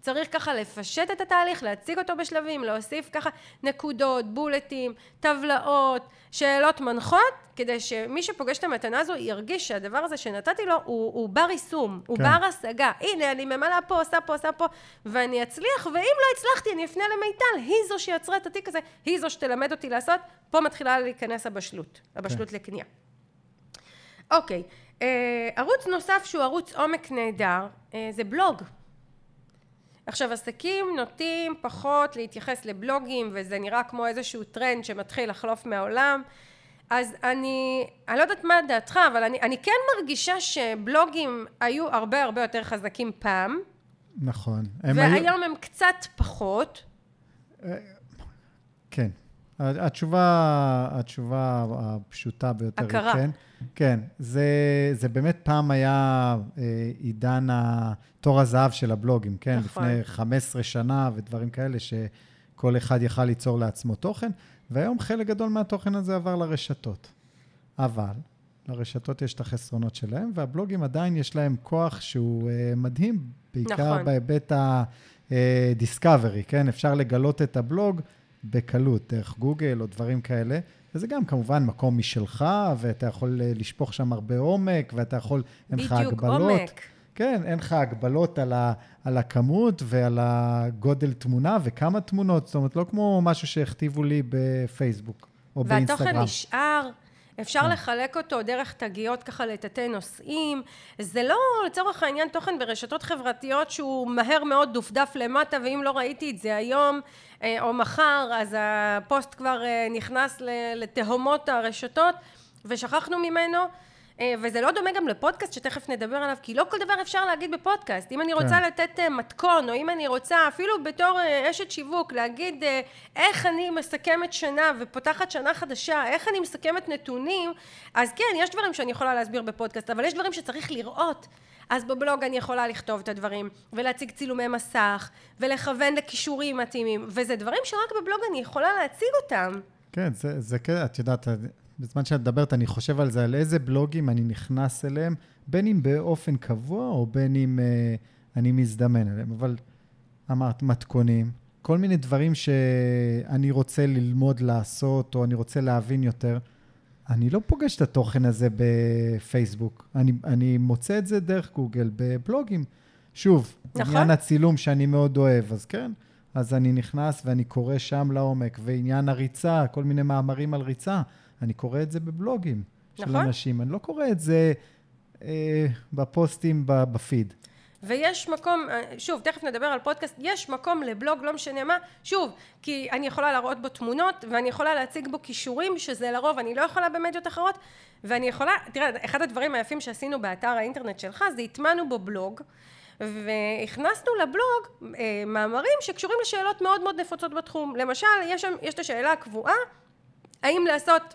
צריך ככה לפשט את התהליך, להציג אותו בשלבים, להוסיף ככה נקודות, בולטים, טבלאות, שאלות מנחות, כדי שמי שפוגש את המתנה הזו ירגיש שהדבר הזה שנתתי לו הוא, הוא בר יישום, הוא כן. בר השגה. הנה, אני ממלאה פה, עושה פה, עושה פה, ואני אצליח, ואם לא הצלחתי, אני אפנה למיטל, היא זו שיצרה את התיק הזה, היא זו שתלמד אותי לעשות, פה מתחילה להיכנס הבשלות, הבשלות כן. לקנייה. אוקיי, אה, ערוץ נוסף שהוא ערוץ עומק נהדר, אה, זה בלוג. עכשיו עסקים נוטים פחות להתייחס לבלוגים וזה נראה כמו איזשהו טרנד שמתחיל לחלוף מהעולם. אז אני, אני לא יודעת מה דעתך אבל אני, אני כן מרגישה שבלוגים היו הרבה הרבה יותר חזקים פעם. נכון. והיום היו... הם קצת פחות. אה, כן התשובה, התשובה הפשוטה ביותר הכרה. היא כן. כן, זה, זה באמת פעם היה אה, עידן תור הזהב של הבלוגים, כן? נכון. לפני 15 שנה ודברים כאלה, שכל אחד יכל ליצור לעצמו תוכן, והיום חלק גדול מהתוכן הזה עבר לרשתות. אבל לרשתות יש את החסרונות שלהם, והבלוגים עדיין יש להם כוח שהוא אה, מדהים, בעיקר נכון. בהיבט ה-discovery, אה, כן? אפשר לגלות את הבלוג בקלות, דרך גוגל או דברים כאלה. וזה גם כמובן מקום משלך, ואתה יכול אה, לשפוך שם הרבה עומק, ואתה יכול, אין לך הגבלות. בדיוק, עומק. כן, אין לך הגבלות על, ה, על הכמות ועל הגודל תמונה וכמה תמונות, זאת אומרת, לא כמו משהו שהכתיבו לי בפייסבוק או והתוכן באינסטגרם. והתוכן נשאר. אפשר כן. לחלק אותו דרך תגיות ככה לתתי נושאים. זה לא לצורך העניין תוכן ברשתות חברתיות שהוא מהר מאוד דופדף למטה, ואם לא ראיתי את זה היום אה, או מחר, אז הפוסט כבר אה, נכנס לתהומות הרשתות ושכחנו ממנו. אה, וזה לא דומה גם לפודקאסט שתכף נדבר עליו, כי לא כל דבר אפשר להגיד בפודקאסט. אם אני רוצה כן. לתת מתכון, או אם אני רוצה, אפילו בתור אשת שיווק, להגיד איך אני מסכמת שנה ופותחת שנה חדשה, איך אני מסכמת נתונים, אז כן, יש דברים שאני יכולה להסביר בפודקאסט, אבל יש דברים שצריך לראות. אז בבלוג אני יכולה לכתוב את הדברים, ולהציג צילומי מסך, ולכוון לכישורים מתאימים, וזה דברים שרק בבלוג אני יכולה להציג אותם. כן, זה, זה כן, את יודעת, בזמן שאת מדברת, אני חושב על זה, על איזה בלוגים אני נכנס אליהם, בין אם באופן קבוע, או בין אם אה, אני מזדמן אליהם. אבל אמרת, מתכונים, כל מיני דברים שאני רוצה ללמוד לעשות, או אני רוצה להבין יותר. אני לא פוגש את התוכן הזה בפייסבוק. אני, אני מוצא את זה דרך גוגל בבלוגים. שוב, נכון. עניין הצילום שאני מאוד אוהב, אז כן. אז אני נכנס ואני קורא שם לעומק, ועניין הריצה, כל מיני מאמרים על ריצה, אני קורא את זה בבלוגים של נכון. אנשים. אני לא קורא את זה אה, בפוסטים בפיד. ויש מקום, אה, שוב, תכף נדבר על פודקאסט, יש מקום לבלוג, לא משנה מה, שוב, כי אני יכולה להראות בו תמונות, ואני יכולה להציג בו כישורים, שזה לרוב אני לא יכולה במדיות אחרות, ואני יכולה, תראה, אחד הדברים היפים שעשינו באתר האינטרנט שלך, זה הטמענו בו בלוג, והכנסנו לבלוג אה, מאמרים שקשורים לשאלות מאוד מאוד נפוצות בתחום. למשל, יש שם, יש את השאלה הקבועה, האם לעשות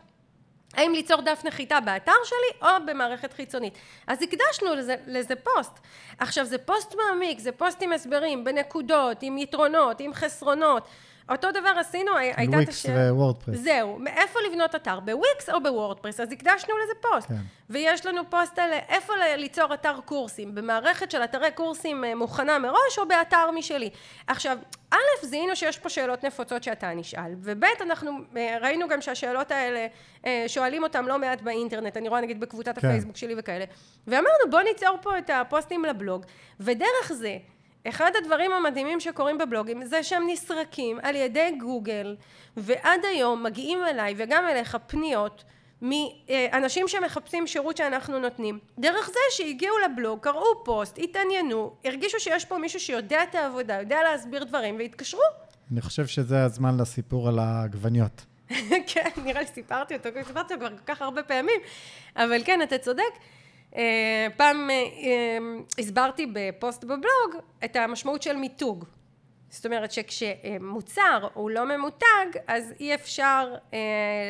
האם ליצור דף נחיתה באתר שלי או במערכת חיצונית. אז הקדשנו לזה, לזה פוסט. עכשיו זה פוסט מעמיק, זה פוסט עם הסברים, בנקודות, עם יתרונות, עם חסרונות. אותו דבר עשינו, הייתה את Wix השאלה... ו WordPress. זהו, מאיפה לבנות אתר? ב Wix או ב WordPress? אז הקדשנו לזה פוסט. כן. ויש לנו פוסט על איפה ליצור אתר קורסים, במערכת של אתרי קורסים אה, מוכנה מראש או באתר משלי. עכשיו, א', זיהינו שיש פה שאלות נפוצות שאתה נשאל, וב', אנחנו אה, ראינו גם שהשאלות האלה, אה, שואלים אותם לא מעט באינטרנט, אני רואה נגיד בקבוצת כן. הפייסבוק שלי וכאלה, ואמרנו בוא ניצור פה את הפוסטים לבלוג, ודרך זה, אחד הדברים המדהימים שקורים בבלוגים זה שהם נסרקים על ידי גוגל ועד היום מגיעים אליי וגם אליך פניות מאנשים שמחפשים שירות שאנחנו נותנים דרך זה שהגיעו לבלוג, קראו פוסט, התעניינו, הרגישו שיש פה מישהו שיודע את העבודה, יודע להסביר דברים והתקשרו אני חושב שזה הזמן לסיפור על העגבניות. כן, נראה לי סיפרתי אותו, סיפרתי אותו כבר כל כך הרבה פעמים, אבל כן, אתה צודק. אה, פעם אה, אה, הסברתי בפוסט בבלוג את המשמעות של מיתוג. זאת אומרת שכשמוצר הוא לא ממותג, אז אי אפשר אה,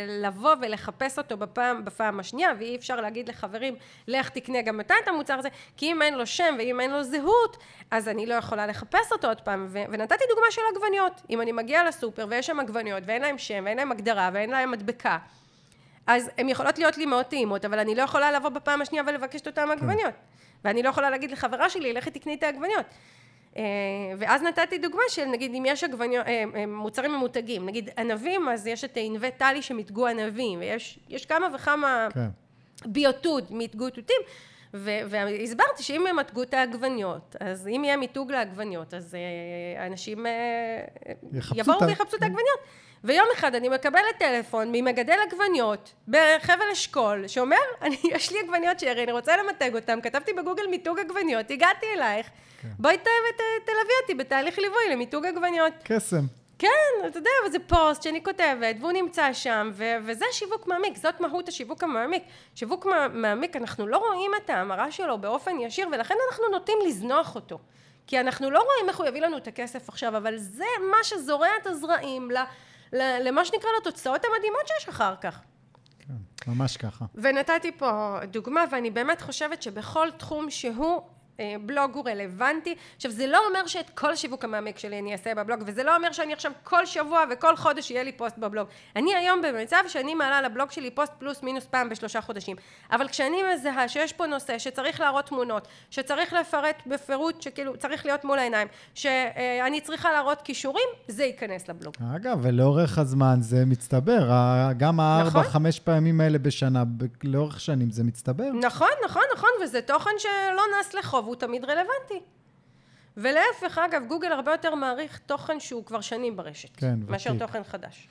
לבוא ולחפש אותו בפעם, בפעם השנייה, ואי אפשר להגיד לחברים, לך תקנה גם אתה את המוצר הזה, כי אם אין לו שם ואם אין לו זהות, אז אני לא יכולה לחפש אותו עוד פעם. ונתתי דוגמה של עגבניות. אם אני מגיעה לסופר ויש שם עגבניות ואין להם שם ואין להם הגדרה ואין להם מדבקה, אז הן יכולות להיות לי מאוד טעימות, אבל אני לא יכולה לבוא בפעם השנייה ולבקש את אותן עגבניות. ואני לא יכולה להגיד לחברה שלי, לכי תקני את העגבניות. אה, ואז נתתי דוגמה של נגיד אם יש עגבניות, אה, אה, מוצרים ממותגים, נגיד ענבים, אז יש את ענבי טלי שמיתגו ענבים, ויש יש כמה וכמה כן. ביוטוד מיתגו תותים, והסברתי שאם הם מתגו את העגבניות, אז אם יהיה מיתוג לעגבניות, אז אנשים יבואו ויחפשו את העגבניות. ויום אחד אני מקבלת טלפון ממגדל עגבניות בחבל אשכול, שאומר, אני, יש לי עגבניות שרי, אני רוצה למתג אותם, כתבתי בגוגל מיתוג עגבניות, הגעתי אלייך, כן. בואי ת- ת- תלווי אותי בתהליך ליווי למיתוג עגבניות. קסם. כן, אתה יודע, וזה פוסט שאני כותבת, והוא נמצא שם, ו- וזה שיווק מעמיק, זאת מהות השיווק המעמיק. שיווק מע- מעמיק, אנחנו לא רואים את ההמרה שלו באופן ישיר, ולכן אנחנו נוטים לזנוח אותו. כי אנחנו לא רואים איך הוא יביא לנו את הכסף עכשיו, אבל זה מה שזורע את הזרעים ל- למה שנקרא לתוצאות המדהימות שיש אחר כך. כן, ממש ככה. ונתתי פה דוגמה, ואני באמת חושבת שבכל תחום שהוא, אה, בלוג הוא רלוונטי. עכשיו, זה לא אומר שאת כל השיווק המעמיק שלי אני אעשה בבלוג, וזה לא אומר שאני עכשיו כל שבוע וכל חודש יהיה לי פוסט בבלוג. אני היום במצב שאני מעלה לבלוג שלי פוסט פלוס מינוס פעם בשלושה חודשים. אבל כשאני מזהה שיש פה נושא שצריך להראות תמונות, שצריך לפרט בפירוט, שכאילו צריך להיות מול העיניים, שאני צריכה להראות כישורים, זה ייכנס לבלוג. אגב, ולאורך הזמן זה מצטבר. גם הארבע, נכון. חמש פעמים האלה בשנה, לאורך שנים זה מצטבר. נכון, נכון, נכון, וזה תוכן שלא נס לחוב, הוא תמיד רלוונטי. ולהפך, אגב, גוגל הרבה יותר מעריך תוכן שהוא כבר שנים ברשת. כן, מאשר ותיק. תוכן חדש.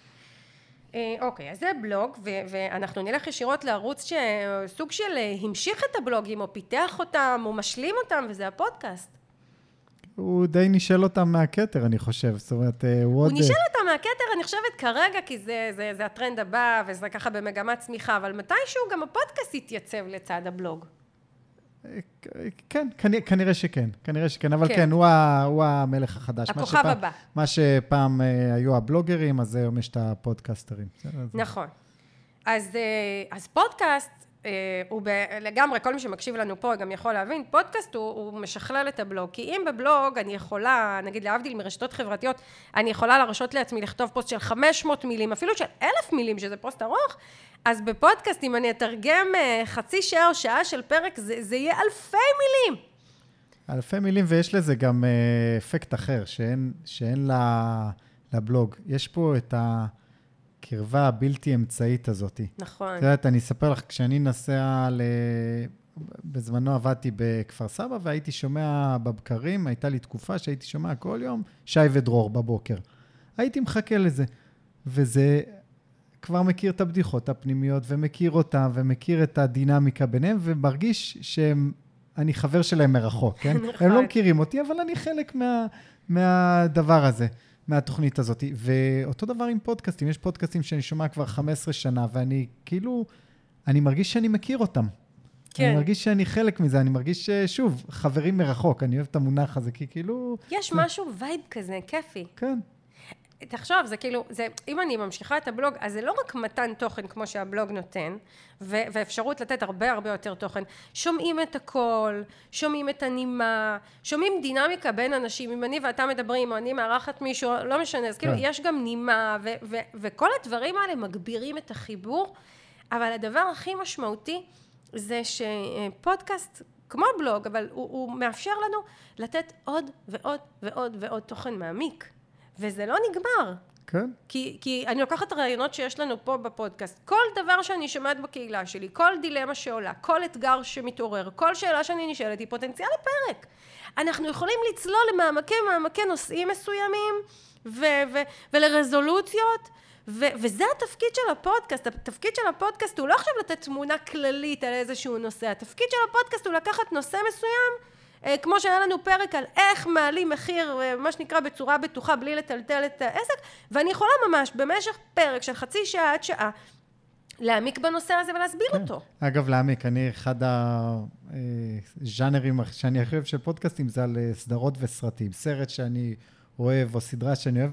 אה, אוקיי, אז זה בלוג, ו- ואנחנו נלך ישירות לערוץ שסוג של אה, המשיך את הבלוגים, או פיתח אותם, או משלים אותם, וזה הפודקאסט. הוא די נישל אותם מהכתר, אני חושב. זאת אומרת, אה, הוא עוד... הוא נישל אותם מהכתר, אני חושבת, כרגע, כי זה, זה, זה הטרנד הבא, וזה ככה במגמת צמיחה, אבל מתישהו גם הפודקאסט יתייצב לצד הבלוג. כן, כנראה, כנראה שכן, כנראה שכן, אבל כן. כן, הוא, ה, הוא המלך החדש. מה הכוכב שפעם- הבא. מה שפעם אה, היו הבלוגרים, אז היום יש את אז- נכון. אז, אה, אז פודקאסט הוא ב, לגמרי, כל מי שמקשיב לנו פה גם יכול להבין, פודקאסט הוא, הוא משכלל את הבלוג. כי אם בבלוג אני יכולה, נגיד להבדיל מרשתות חברתיות, אני יכולה להרשות לעצמי לכתוב פוסט של 500 מילים, אפילו של אלף מילים, שזה פוסט ארוך, אז בפודקאסט, אם אני אתרגם אה, חצי שעה או שעה של פרק, זה, זה יהיה אלפי מילים. אלפי מילים, ויש לזה גם אה, אפקט אחר, שאין, שאין לבלוג. יש פה את הקרבה הבלתי אמצעית הזאת. נכון. את יודעת, אני אספר לך, כשאני נוסע ל... בזמנו עבדתי בכפר סבא והייתי שומע בבקרים, הייתה לי תקופה שהייתי שומע כל יום שי ודרור בבוקר. הייתי מחכה לזה. וזה, כבר מכיר את הבדיחות הפנימיות ומכיר אותם ומכיר את הדינמיקה ביניהם ומרגיש שהם, אני חבר שלהם מרחוק, כן? נכון. הם לא מכירים אותי, אבל אני חלק מה, מהדבר הזה. מהתוכנית הזאת. ואותו דבר עם פודקאסטים, יש פודקאסטים שאני שומע כבר 15 שנה, ואני כאילו, אני מרגיש שאני מכיר אותם. כן. אני מרגיש שאני חלק מזה, אני מרגיש, ש- שוב, חברים מרחוק, אני אוהב את המונח הזה, כי כאילו... יש משהו, וייב כזה, כיפי. כן, תחשוב, זה כאילו, זה, אם אני ממשיכה את הבלוג, אז זה לא רק מתן תוכן כמו שהבלוג נותן, ו- ואפשרות לתת הרבה הרבה יותר תוכן. שומעים את הקול, שומעים את הנימה, שומעים דינמיקה בין אנשים. אם אני ואתה מדברים, או אני מארחת מישהו, לא משנה, אז כאילו, כן. יש גם נימה, ו- ו- וכל הדברים האלה מגבירים את החיבור, אבל הדבר הכי משמעותי זה שפודקאסט, כמו בלוג, אבל הוא, הוא מאפשר לנו לתת עוד ועוד ועוד ועוד תוכן מעמיק. וזה לא נגמר. כן. כי, כי אני לוקחת את הרעיונות שיש לנו פה בפודקאסט, כל דבר שאני שומעת בקהילה שלי, כל דילמה שעולה, כל אתגר שמתעורר, כל שאלה שאני נשאלת היא פוטנציאל לפרק. אנחנו יכולים לצלול למעמקי מעמקי נושאים מסוימים ו- ו- ולרזולוציות, ו- וזה התפקיד של הפודקאסט. התפקיד של הפודקאסט הוא לא עכשיו לתת תמונה כללית על איזשהו נושא, התפקיד של הפודקאסט הוא לקחת נושא מסוים כמו שהיה לנו פרק על איך מעלים מחיר, אה, מה שנקרא בצורה בטוחה, בלי לטלטל את העסק, ואני יכולה ממש במשך פרק של חצי שעה עד שעה להעמיק בנושא הזה ולהסביר כן. אותו. אגב, להעמיק, אני, אחד הז'אנרים שאני הכי אוהב של פודקאסטים זה על אה, סדרות וסרטים. סרט שאני אוהב או סדרה שאני אוהב,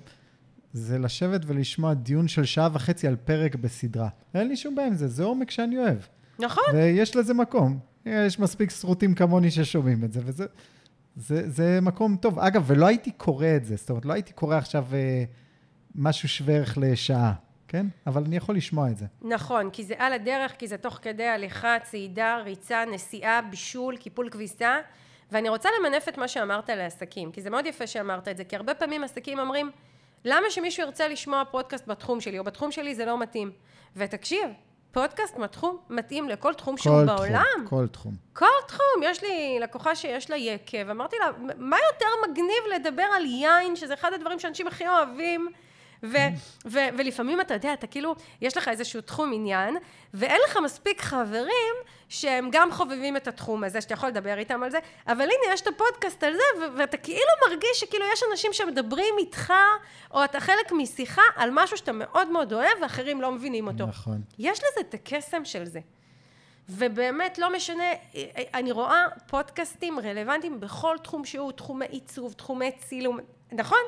זה לשבת ולשמוע דיון של שעה וחצי על פרק בסדרה. אין לי שום בעיה עם זה, זה עומק שאני אוהב. נכון? ויש לזה מקום. יש מספיק סרוטים כמוני ששומעים את זה, וזה זה, זה מקום טוב. אגב, ולא הייתי קורא את זה, זאת אומרת, לא הייתי קורא עכשיו אה, משהו שווה ערך לשעה, כן? אבל אני יכול לשמוע את זה. נכון, כי זה על הדרך, כי זה תוך כדי הליכה, צעידה, ריצה, נסיעה, בישול, קיפול כביסה, ואני רוצה למנף את מה שאמרת לעסקים, כי זה מאוד יפה שאמרת את זה, כי הרבה פעמים עסקים אומרים, למה שמישהו ירצה לשמוע פודקאסט בתחום שלי, או בתחום שלי זה לא מתאים. ותקשיב, פודקאסט מתחום, מתאים לכל תחום שהוא כל בעולם. תחום, כל תחום. כל תחום, יש לי לקוחה שיש לה יקב, אמרתי לה, מה יותר מגניב לדבר על יין, שזה אחד הדברים שאנשים הכי אוהבים, ו- ו- ולפעמים אתה יודע, אתה כאילו, יש לך איזשהו תחום עניין, ואין לך מספיק חברים שהם גם חובבים את התחום הזה, שאתה יכול לדבר איתם על זה, אבל הנה, יש את הפודקאסט על זה, ו- ואתה כאילו מרגיש שכאילו יש אנשים שמדברים איתך, או אתה חלק משיחה על משהו שאתה מאוד מאוד אוהב, ואחרים לא מבינים אותו. נכון. יש לזה את הקסם של זה. ובאמת לא משנה, אני רואה פודקאסטים רלוונטיים בכל תחום שהוא, תחומי עיצוב, תחומי צילום, נכון?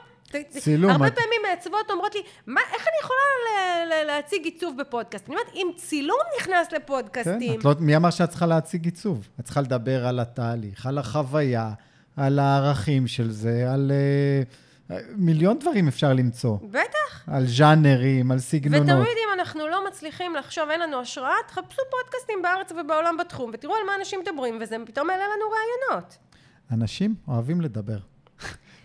צילום, הרבה את- פעמים מעצבות אומרות לי, מה, איך אני יכולה ל- ל- להציג עיצוב בפודקאסט? אני אומרת, אם צילום נכנס כן, לפודקאסטים, את לא, מי אמר שאת צריכה להציג עיצוב? את צריכה לדבר על התהליך, על החוויה, על הערכים של זה, על uh, מיליון דברים אפשר למצוא. בטח. על ז'אנרים, על סגנונות. ותמיד אם אנחנו לא מצליחים לחשוב, אין לנו השראה, תחפשו פודקאסטים בארץ ובעולם בתחום, ותראו על מה אנשים מדברים, וזה פתאום העלה לנו רעיונות. אנשים אוהבים לדבר.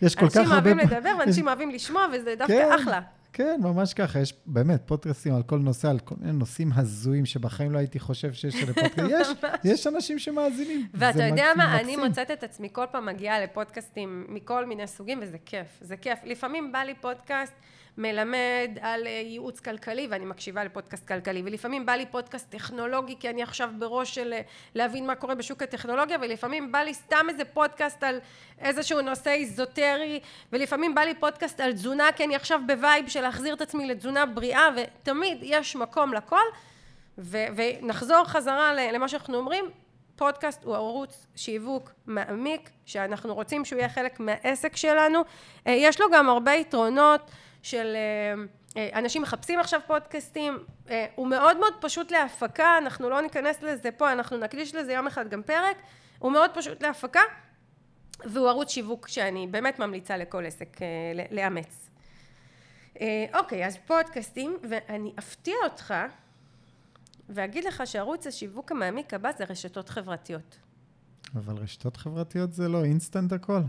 יש כל כך הרבה... אנשים אוהבים לדבר ואנשים אוהבים לשמוע, וזה דווקא כן, אחלה. כן, ממש ככה. יש באמת פודקאסטים על כל נושא, על כל מיני נושאים הזויים שבחיים לא הייתי חושב שיש לפודקאסט. יש, יש אנשים שמאזינים. ואתה יודע מק- מה, אני מקסים. מוצאת את עצמי כל פעם מגיעה לפודקאסטים מכל מיני סוגים, וזה כיף, זה כיף. לפעמים בא לי פודקאסט מלמד על אה, ייעוץ כלכלי, ואני מקשיבה לפודקאסט כלכלי, ולפעמים בא לי פודקאסט טכנולוגי, כי אני עכשיו בראש של אה, להבין מה קורה בשוק הטכנולוגיה, ולפעמים בא לי סתם איזה פודקאסט על איזשהו נושא איזוטרי, ולפעמים בא לי פודקאסט על תזונה, כי אני עכשיו בווייב של להחזיר את עצמי לתזונה בריאה, ותמיד יש מקום לכל. ו- ונחזור חזרה למה שאנחנו אומרים, פודקאסט הוא ערוץ שיווק מעמיק, שאנחנו רוצים שהוא יהיה חלק מהעסק שלנו. אה, יש לו גם הרבה יתרונות של... אה, אה, אנשים מחפשים עכשיו פודקאסטים, אה, הוא מאוד מאוד פשוט להפקה, אנחנו לא ניכנס לזה פה, אנחנו נקדיש לזה יום אחד גם פרק, הוא מאוד פשוט להפקה, והוא ערוץ שיווק שאני באמת ממליצה לכל עסק לאמץ. אוקיי, אז פודקאסטים, ואני אפתיע אותך ואגיד לך שערוץ השיווק המעמיק הבא זה רשתות חברתיות. אבל רשתות חברתיות זה לא אינסטנט הכל.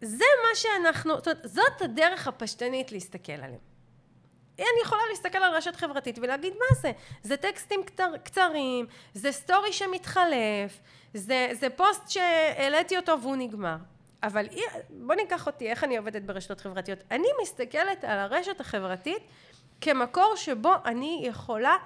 זה מה שאנחנו, זאת אומרת, זאת הדרך הפשטנית להסתכל עליהם. אני יכולה להסתכל על רשת חברתית ולהגיד מה זה? זה טקסטים קצר, קצרים, זה סטורי שמתחלף, זה, זה פוסט שהעליתי אותו והוא נגמר. אבל בוא ניקח אותי, איך אני עובדת ברשתות חברתיות. אני מסתכלת על הרשת החברתית כמקור שבו אני יכולה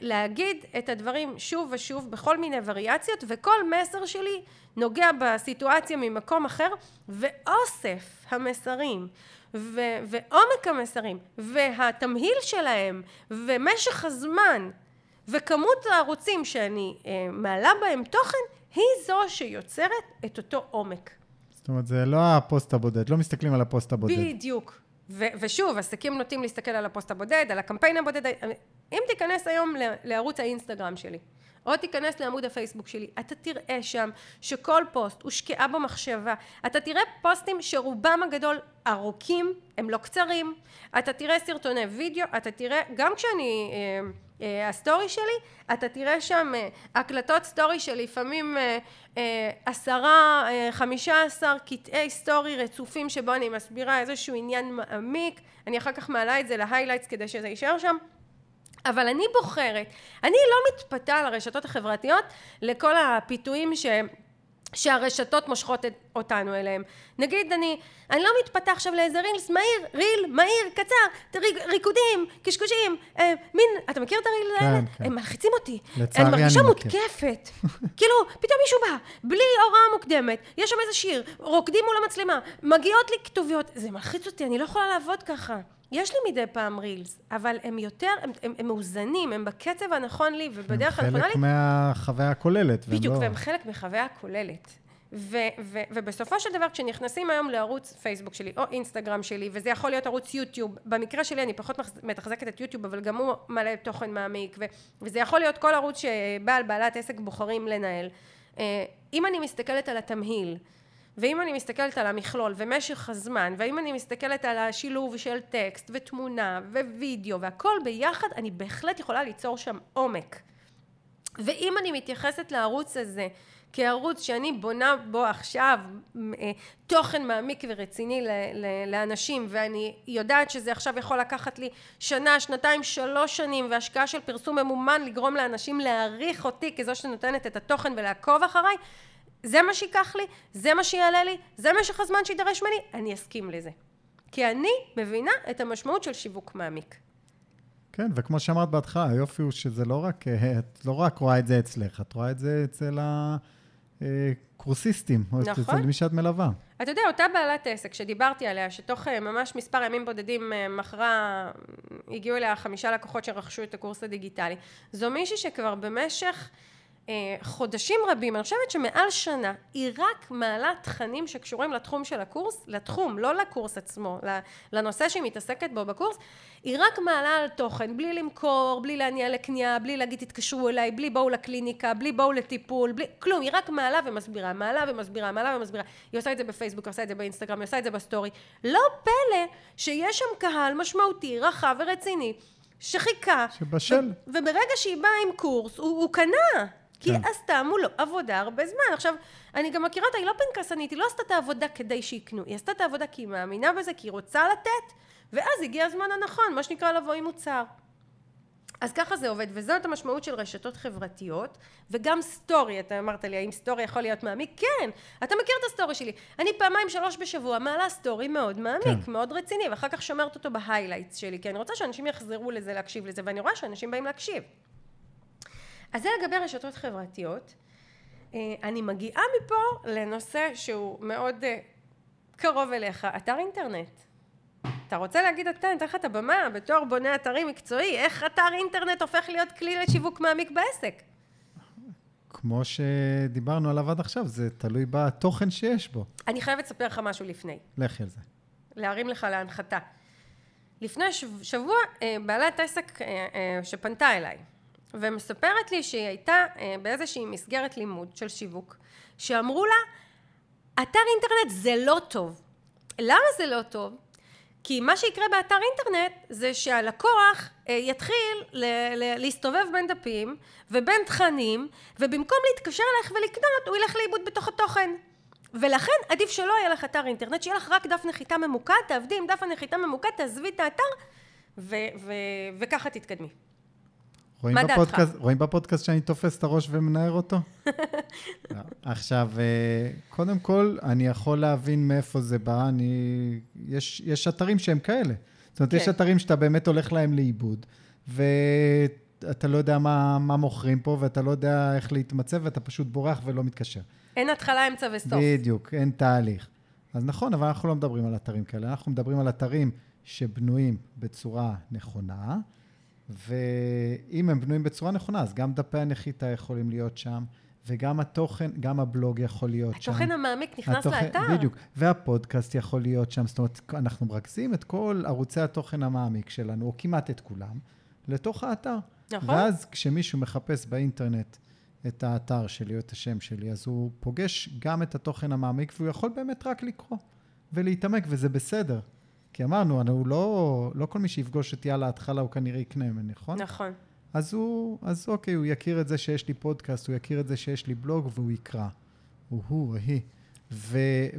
להגיד את הדברים שוב ושוב בכל מיני וריאציות וכל מסר שלי נוגע בסיטואציה ממקום אחר ואוסף המסרים ו- ועומק המסרים והתמהיל שלהם ומשך הזמן וכמות הערוצים שאני אה, מעלה בהם תוכן היא זו שיוצרת את אותו עומק. זאת אומרת, זה לא הפוסט הבודד, לא מסתכלים על הפוסט הבודד. בדיוק. ו- ושוב, עסקים נוטים להסתכל על הפוסט הבודד, על הקמפיין הבודד. אם תיכנס היום לערוץ האינסטגרם שלי, או תיכנס לעמוד הפייסבוק שלי, אתה תראה שם שכל פוסט הושקעה בו מחשבה. אתה תראה פוסטים שרובם הגדול ארוכים, הם לא קצרים. אתה תראה סרטוני וידאו, אתה תראה, גם כשאני... אה, הסטורי שלי, אתה תראה שם אה, הקלטות סטורי שלפעמים עשרה, חמישה עשר קטעי סטורי רצופים שבו אני מסבירה איזשהו עניין מעמיק, אני אחר כך מעלה את זה ל highlights כדי שזה יישאר שם. אבל אני בוחרת, אני לא מתפתה על הרשתות החברתיות לכל הפיתויים ש... שהרשתות מושכות את, אותנו אליהם. נגיד אני, אני לא מתפתה עכשיו לאיזה רילס מהיר, ריל, מהיר, קצר, ריק, ריקודים, קשקושים, אה, מין, אתה מכיר את הריל כן, האלה? כן. הם מלחיצים אותי. לצערי אני מרגישה מכיר. מותקפת. כאילו, פתאום מישהו בא, בלי הוראה מוקדמת, יש שם איזה שיר, רוקדים מול המצלמה, מגיעות לי כתוביות, זה מלחיץ אותי, אני לא יכולה לעבוד ככה. יש לי מדי פעם רילס, אבל הם יותר, הם, הם, הם מאוזנים, הם בקצב הנכון לי ובדרך הנכונה לי. הם חלק מהחוויה הכוללת. בדיוק, לא... והם חלק מחוויה כוללת. ו- ו- ובסופו של דבר כשנכנסים היום לערוץ פייסבוק שלי או אינסטגרם שלי וזה יכול להיות ערוץ יוטיוב במקרה שלי אני פחות מתחזקת את יוטיוב אבל גם הוא מלא תוכן מעמיק ו- וזה יכול להיות כל ערוץ שבעל בעלת עסק בוחרים לנהל אה, אם אני מסתכלת על התמהיל ואם אני מסתכלת על המכלול ומשך הזמן ואם אני מסתכלת על השילוב של טקסט ותמונה ווידאו והכל ביחד אני בהחלט יכולה ליצור שם עומק. ואם אני מתייחסת לערוץ הזה כערוץ שאני בונה בו עכשיו אה, תוכן מעמיק ורציני לאנשים ואני יודעת שזה עכשיו יכול לקחת לי שנה, שנתיים, שלוש שנים והשקעה של פרסום ממומן לגרום לאנשים להעריך אותי כזו שנותנת את התוכן ולעקוב אחריי זה מה שייקח לי, זה מה שיעלה לי, זה משך הזמן שידרש ממני, אני אסכים לזה. כי אני מבינה את המשמעות של שיווק מעמיק. כן, וכמו שאמרת בהתחלה, היופי הוא שזה לא רק, אה, את לא רק רואה את זה אצלך, את רואה את זה אצל הקורסיסטים, נכון. או אצל מי שאת מלווה. אתה יודע, אותה בעלת עסק שדיברתי עליה, שתוך אה, ממש מספר ימים בודדים אה, מכרה, הגיעו אליה חמישה לקוחות שרכשו את הקורס הדיגיטלי, זו מישהי שכבר במשך חודשים רבים, אני חושבת שמעל שנה, היא רק מעלה תכנים שקשורים לתחום של הקורס, לתחום, לא לקורס עצמו, לנושא שהיא מתעסקת בו בקורס, היא רק מעלה על תוכן, בלי למכור, בלי להניע לקנייה, בלי להגיד תתקשרו אליי, בלי בואו לקליניקה, בלי בואו לטיפול, בלי כלום, היא רק מעלה ומסבירה, מעלה ומסבירה, מעלה ומסבירה. היא עושה את זה בפייסבוק, עושה את זה באינסטגרם, היא עושה את זה בסטורי. לא פלא שיש שם קהל משמעותי, רחב ורציני, שחיכה. שבשל. וברגע שהיא באה עם קורס, הוא, הוא קנה. כי כן. עשתה מולו עבודה הרבה זמן. עכשיו, אני גם מכירה אותה, היא לא פנקסנית, היא לא עשתה את העבודה כדי שיקנו, היא עשתה את העבודה כי היא מאמינה בזה, כי היא רוצה לתת, ואז הגיע הזמן הנכון, מה שנקרא לבוא עם מוצר. אז ככה זה עובד, וזאת המשמעות של רשתות חברתיות, וגם סטורי, אתה אמרת לי, האם סטורי יכול להיות מעמיק? כן, אתה מכיר את הסטורי שלי. אני פעמיים שלוש בשבוע מעלה סטורי מאוד מעמיק, כן. מאוד רציני, ואחר כך שומרת אותו ב highlights שלי, כי אני רוצה שאנשים יחזרו לזה, להקשיב לזה, ואני רואה שאנשים באים להקשיב. אז זה לגבי רשתות חברתיות. אה, אני מגיעה מפה לנושא שהוא מאוד אה, קרוב אליך, אתר אינטרנט. אתה רוצה להגיד אתה, אני אתן לך את הבמה בתור בונה אתרים מקצועי, איך אתר אינטרנט הופך להיות כלי לשיווק מעמיק בעסק? כמו שדיברנו עליו עד עכשיו, זה תלוי בתוכן שיש בו. אני חייבת לספר לך משהו לפני. לכי על זה. להרים לך להנחתה. לפני שבוע אה, בעלת עסק שפנתה אליי, ומספרת לי שהיא הייתה אה, באיזושהי מסגרת לימוד של שיווק, שאמרו לה, אתר אינטרנט זה לא טוב. למה זה לא טוב? כי מה שיקרה באתר אינטרנט זה שהלקוח אה, יתחיל להסתובב בין דפים ובין תכנים ובמקום להתקשר אליך ולקנות הוא ילך לאיבוד בתוך התוכן ולכן עדיף שלא יהיה לך אתר אינטרנט שיהיה לך רק דף נחיתה ממוקד תעבדי עם דף הנחיתה ממוקד תעזבי את האתר ו- ו- וככה תתקדמי. רואים? בפודקאסט, רואים בפודקאסט שאני תופס את הראש ומנער אותו? לא. עכשיו, אה, קודם כל, אני יכול להבין מאיפה זה בא. אני... יש, יש אתרים שהם כאלה. זאת אומרת, כן. יש אתרים שאתה באמת הולך להם לאיבוד, ואתה לא יודע מה, מה מוכרים פה, ואתה לא יודע איך להתמצא, ואתה פשוט בורח ולא מתקשר. אין התחלה, אמצע וסוף. בדיוק, אין תהליך. אז נכון, אבל אנחנו לא מדברים על אתרים כאלה, אנחנו מדברים על אתרים שבנויים בצורה נכונה, ואם הם בנויים בצורה נכונה, אז גם דפי הנחיתה יכולים להיות שם, וגם התוכן, גם הבלוג יכול להיות שם. התוכן המעמיק נכנס התוכן- לאתר. בדיוק, והפודקאסט יכול להיות שם, זאת אומרת, אנחנו מרכזים את כל ערוצי התוכן המעמיק שלנו, או כמעט את כולם, לתוך האתר. נכון. ואז כשמישהו מחפש באינטרנט את האתר שלי או את השם שלי, אז הוא פוגש גם את התוכן המעמיק, והוא יכול באמת רק לקרוא ולהתעמק, וזה בסדר. כי אמרנו, הוא לא, לא כל מי שיפגוש אותי על ההתחלה, הוא כנראה יקנה ממני, נכון? נכון. אז הוא, אז אוקיי, הוא יכיר את זה שיש לי פודקאסט, הוא יכיר את זה שיש לי בלוג, והוא יקרא. הוא הוא, או היא. ו,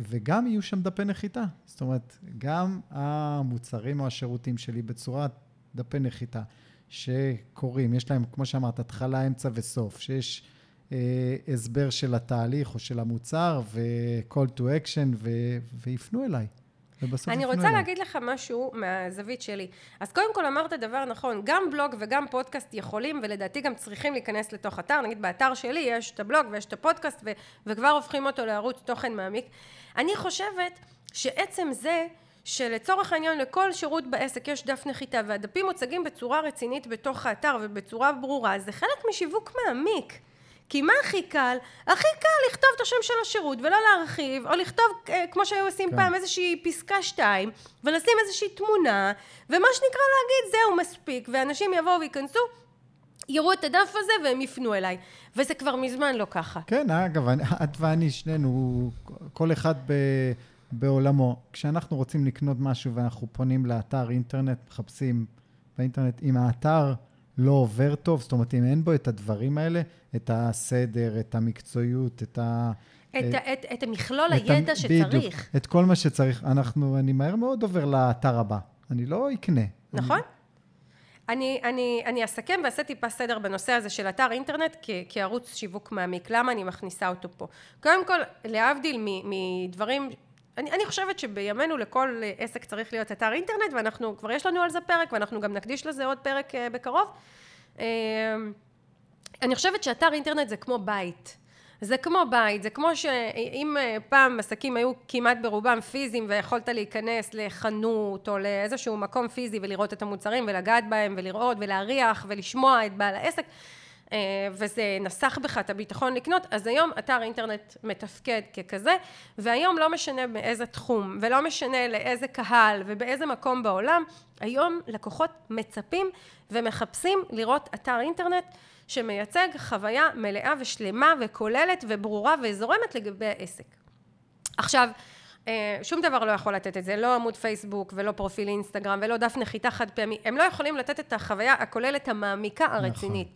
וגם יהיו שם דפי נחיתה. זאת אומרת, גם המוצרים או השירותים שלי בצורת דפי נחיתה, שקורים, יש להם, כמו שאמרת, התחלה, אמצע וסוף, שיש אה, הסבר של התהליך או של המוצר, ו-call to action, ו, ויפנו אליי. ובסוף אני רוצה אליי. להגיד לך משהו מהזווית שלי. אז קודם כל אמרת דבר נכון, גם בלוג וגם פודקאסט יכולים, ולדעתי גם צריכים להיכנס לתוך אתר. נגיד באתר שלי יש את הבלוג ויש את הפודקאסט, ו- וכבר הופכים אותו לערוץ תוכן מעמיק. אני חושבת שעצם זה... שלצורך העניין לכל שירות בעסק יש דף נחיתה והדפים מוצגים בצורה רצינית בתוך האתר ובצורה ברורה, זה חלק משיווק מעמיק. כי מה הכי קל? הכי קל לכתוב את השם של השירות ולא להרחיב, או לכתוב, אה, כמו שהיו עושים כן. פעם, איזושהי פסקה שתיים, ולשים איזושהי תמונה, ומה שנקרא להגיד, זהו מספיק, ואנשים יבואו וייכנסו, יראו את הדף הזה והם יפנו אליי. וזה כבר מזמן לא ככה. כן, אגב, את ואני, שנינו, כל אחד ב, בעולמו. כשאנחנו רוצים לקנות משהו ואנחנו פונים לאתר אינטרנט, מחפשים באינטרנט, אם האתר לא עובר טוב, זאת אומרת, אם אין בו את הדברים האלה, את הסדר, את המקצועיות, את ה... את, את, את המכלול את הידע בדיוק, שצריך. את כל מה שצריך. אנחנו, אני מהר מאוד עובר לאתר הבא. אני לא אקנה. נכון? אני, אני, אני אסכם ואעשה טיפה סדר בנושא הזה של אתר אינטרנט כ, כערוץ שיווק מעמיק. למה אני מכניסה אותו פה? קודם כל, להבדיל מדברים... אני, אני חושבת שבימינו לכל עסק צריך להיות אתר אינטרנט, ואנחנו, כבר יש לנו על זה פרק, ואנחנו גם נקדיש לזה עוד פרק אה, בקרוב. אה, אני חושבת שאתר אינטרנט זה כמו בית. זה כמו בית, זה כמו שאם אה, פעם עסקים היו כמעט ברובם פיזיים ויכולת להיכנס לחנות או לאיזשהו מקום פיזי ולראות את המוצרים ולגעת בהם ולראות ולהריח ולשמוע את בעל העסק וזה נסח בך את הביטחון לקנות, אז היום אתר אינטרנט מתפקד ככזה והיום לא משנה באיזה תחום ולא משנה לאיזה קהל ובאיזה מקום בעולם, היום לקוחות מצפים ומחפשים לראות אתר אינטרנט שמייצג חוויה מלאה ושלמה וכוללת וברורה וזורמת לגבי העסק. עכשיו, אה, שום דבר לא יכול לתת את זה, לא עמוד פייסבוק ולא פרופיל אינסטגרם ולא דף נחיתה חד פעמי, הם לא יכולים לתת את החוויה הכוללת המעמיקה הרצינית.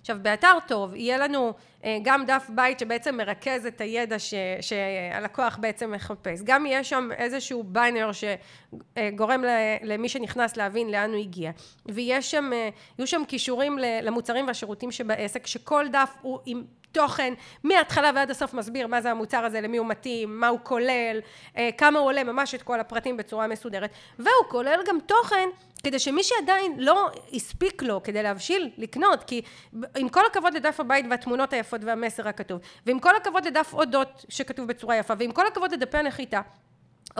עכשיו, באתר טוב יהיה לנו אה, גם דף בית שבעצם מרכז את הידע ש, שהלקוח בעצם מחפש. גם יהיה שם איזשהו ביינר שגורם למי שנכנס להבין לאן הוא הגיע. ויש שם, אה, שם קישורים ל- למוצרים והשירותים שבעסק, שכל דף הוא עם תוכן מההתחלה ועד הסוף מסביר מה זה המוצר הזה, למי הוא מתאים, מה הוא כולל, אה, כמה הוא עולה, ממש את כל הפרטים בצורה מסודרת. והוא כולל גם תוכן כדי שמי שעדיין לא הספיק לו כדי להבשיל לקנות, כי עם כל הכבוד לדף הבית והתמונות היפות והמסר הכתוב, ועם כל הכבוד לדף אודות שכתוב בצורה יפה, ועם כל הכבוד לדפי הנחיתה,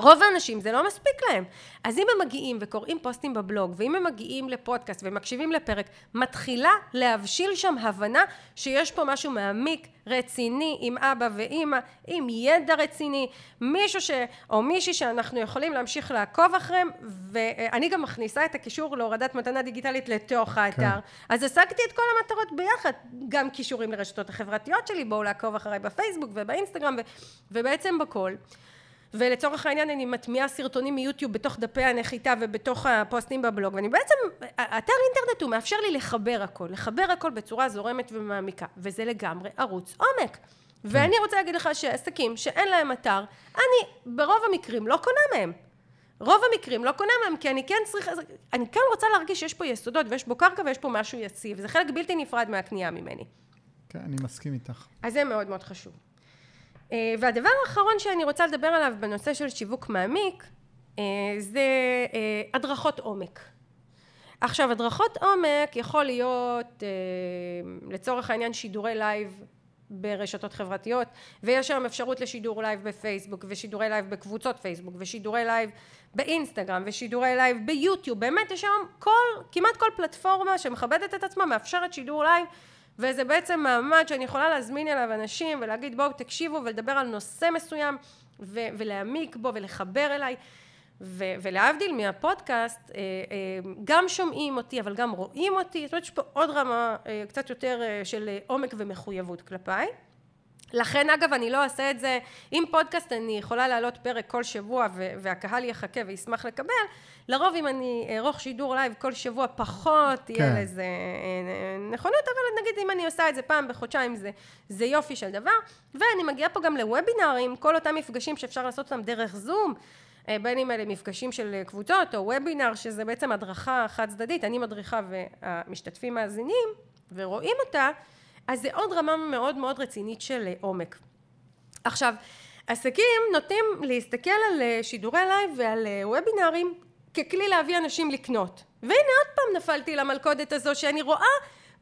רוב האנשים זה לא מספיק להם. אז אם הם מגיעים וקוראים פוסטים בבלוג, ואם הם מגיעים לפודקאסט ומקשיבים לפרק, מתחילה להבשיל שם הבנה שיש פה משהו מעמיק, רציני, עם אבא ואימא, עם ידע רציני, מישהו ש... או מישהי שאנחנו יכולים להמשיך לעקוב אחריהם, ואני גם מכניסה את הקישור להורדת מתנה דיגיטלית לתוך האתר. כן. אז השגתי את כל המטרות ביחד, גם קישורים לרשתות החברתיות שלי, בואו לעקוב אחריי בפייסבוק ובאינסטגרם, ו... ובעצם בכל. ולצורך העניין אני מטמיעה סרטונים מיוטיוב בתוך דפי הנחיתה ובתוך הפוסטים בבלוג ואני בעצם, אתר אינטרנט הוא מאפשר לי לחבר הכל, לחבר הכל בצורה זורמת ומעמיקה וזה לגמרי ערוץ עומק ואני רוצה להגיד לך שעסקים שאין להם אתר, אני ברוב המקרים לא קונה מהם רוב המקרים לא קונה מהם, כי אני כן צריכה, אני כן רוצה להרגיש שיש פה יסודות ויש פה קרקע ויש פה משהו יציב. זה חלק בלתי נפרד מהקנייה ממני. כן, אני מסכים איתך. אז זה מאוד מאוד חשוב. אה, והדבר האחרון שאני רוצה לדבר עליו בנושא של שיווק מעמיק, אה, זה אה, הדרכות עומק. עכשיו, הדרכות עומק יכול להיות לצורך העניין שידורי לייב ברשתות חברתיות, ויש היום אפשרות לשידור לייב בפייסבוק, ושידורי לייב בקבוצות פייסבוק, ושידורי לייב באינסטגרם, ושידורי לייב ביוטיוב, באמת יש היום כל, כמעט כל פלטפורמה שמכבדת את עצמה מאפשרת שידור לייב וזה בעצם מעמד שאני יכולה להזמין אליו אנשים ולהגיד בואו תקשיבו ולדבר על נושא מסוים ו- ולהעמיק בו ולחבר אליי. ו- ולהבדיל מהפודקאסט אה, אה, גם שומעים אותי אבל גם רואים אותי. זאת אומרת יש פה עוד רמה אה, קצת יותר של עומק ומחויבות כלפיי לכן אגב אני לא אעשה את זה. עם פודקאסט אני יכולה להעלות פרק כל שבוע והקהל יחכה וישמח לקבל. לרוב אם אני אערוך שידור לייב כל שבוע פחות כן. יהיה לזה אה, נכונות אבל נגיד אם אני עושה את זה פעם בחודשיים זה, זה יופי של דבר. ואני מגיעה פה גם לוובינארים כל אותם מפגשים שאפשר לעשות אותם דרך זום אה, בין אם אלה מפגשים של קבוצות או וובינאר שזה בעצם הדרכה חד צדדית. אני מדריכה והמשתתפים מאזינים ורואים אותה אז זה עוד רמה מאוד מאוד רצינית של אה, עומק. עכשיו, עסקים נוטים להסתכל על אה, שידורי לייב ועל אה, וובינארים ככלי להביא אנשים לקנות. והנה עוד פעם נפלתי למלכודת הזו שאני רואה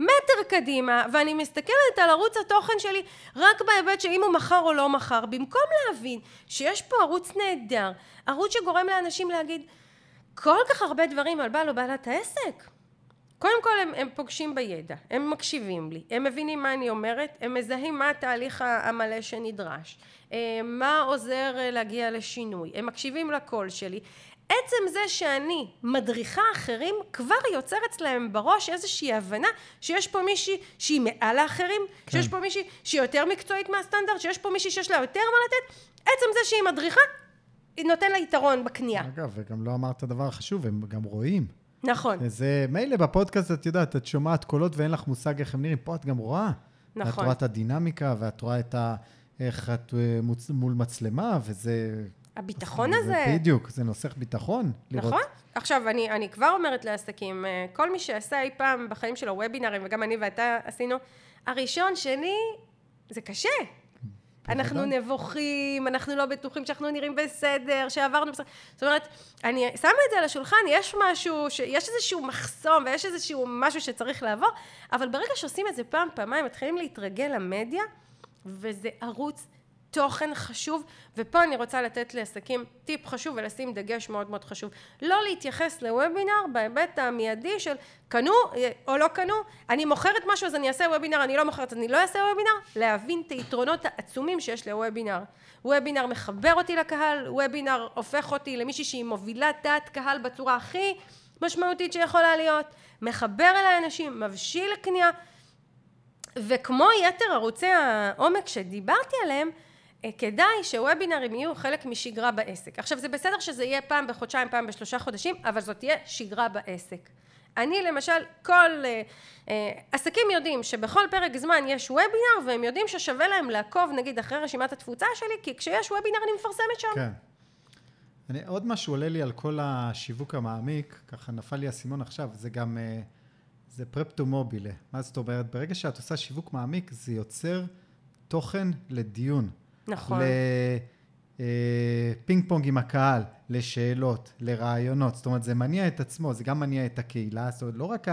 מטר קדימה ואני מסתכלת על ערוץ התוכן שלי רק בהיבט שאם הוא מכר או לא מכר במקום להבין שיש פה ערוץ נהדר ערוץ שגורם לאנשים להגיד כל כך הרבה דברים על בעל או בעלת העסק קודם כל הם, הם פוגשים בידע, הם מקשיבים לי, הם מבינים מה אני אומרת, הם מזהים מה התהליך המלא שנדרש, אה, מה עוזר אה, להגיע לשינוי, הם מקשיבים לקול שלי. עצם זה שאני מדריכה אחרים כבר יוצר אצלהם בראש איזושהי הבנה שיש פה מישהי שהיא מעל האחרים, כן. שיש פה מישהי שהיא יותר מקצועית מהסטנדרט, שיש פה מישהי שיש לה יותר מה לתת, עצם זה שהיא מדריכה, נותן לה יתרון בקנייה. אגב, וגם לא אמרת דבר חשוב, הם גם רואים. נכון. זה מילא בפודקאסט, את יודעת, את שומעת קולות ואין לך מושג איך הם נראים, פה את גם רואה. נכון. את רואה את הדינמיקה, ואת רואה את ה... איך את אה, מוצ... מול מצלמה, וזה... הביטחון זה, הזה. בדיוק, זה נוסח ביטחון. לראות... נכון. עכשיו, אני, אני כבר אומרת לעסקים, אה, כל מי שעשה אי פעם בחיים שלו וובינארים, וגם אני ואתה עשינו, הראשון, שני, זה קשה. אנחנו נבוכים, אנחנו לא בטוחים שאנחנו נראים בסדר, שעברנו בסדר. זאת אומרת, אני שמה את זה על השולחן, יש משהו, יש איזשהו מחסום ויש איזשהו משהו שצריך לעבור, אבל ברגע שעושים את זה פעם, פעמיים, מתחילים להתרגל למדיה, וזה ערוץ תוכן חשוב, ופה אני רוצה לתת לעסקים טיפ חשוב ולשים דגש מאוד מאוד חשוב. לא להתייחס לוובינר בהיבט המיידי של קנו או לא קנו, אני מוכרת משהו אז אני אעשה וובינר, אני לא מוכרת אז אני לא אעשה וובינר, להבין את היתרונות העצומים שיש לוובינר. וובינר מחבר אותי לקהל, וובינר הופך אותי למישהי שהיא מובילת דעת קהל בצורה הכי משמעותית שיכולה להיות, מחבר אליי אנשים, מבשיל לקנייה, וכמו יתר ערוצי העומק שדיברתי עליהם, אה, כדאי שוובינרים יהיו חלק משגרה בעסק. עכשיו זה בסדר שזה יהיה פעם בחודשיים, פעם בשלושה חודשים, אבל זאת תהיה שגרה בעסק. אני למשל, כל אה, אה, עסקים יודעים שבכל פרק זמן יש וובינר והם יודעים ששווה להם לעקוב נגיד אחרי רשימת התפוצה שלי, כי כשיש וובינר אני מפרסמת שם. כן. אני, עוד משהו עולה לי על כל השיווק המעמיק, ככה נפל לי האסימון עכשיו, זה גם, אה, זה פרפטו מובילה. מה זאת אומרת? ברגע שאת עושה שיווק מעמיק, זה יוצר תוכן לדיון. נכון. לפינג אה, פונג עם הקהל, לשאלות, לרעיונות. זאת אומרת, זה מניע את עצמו, זה גם מניע את הקהילה. זאת אומרת, לא רק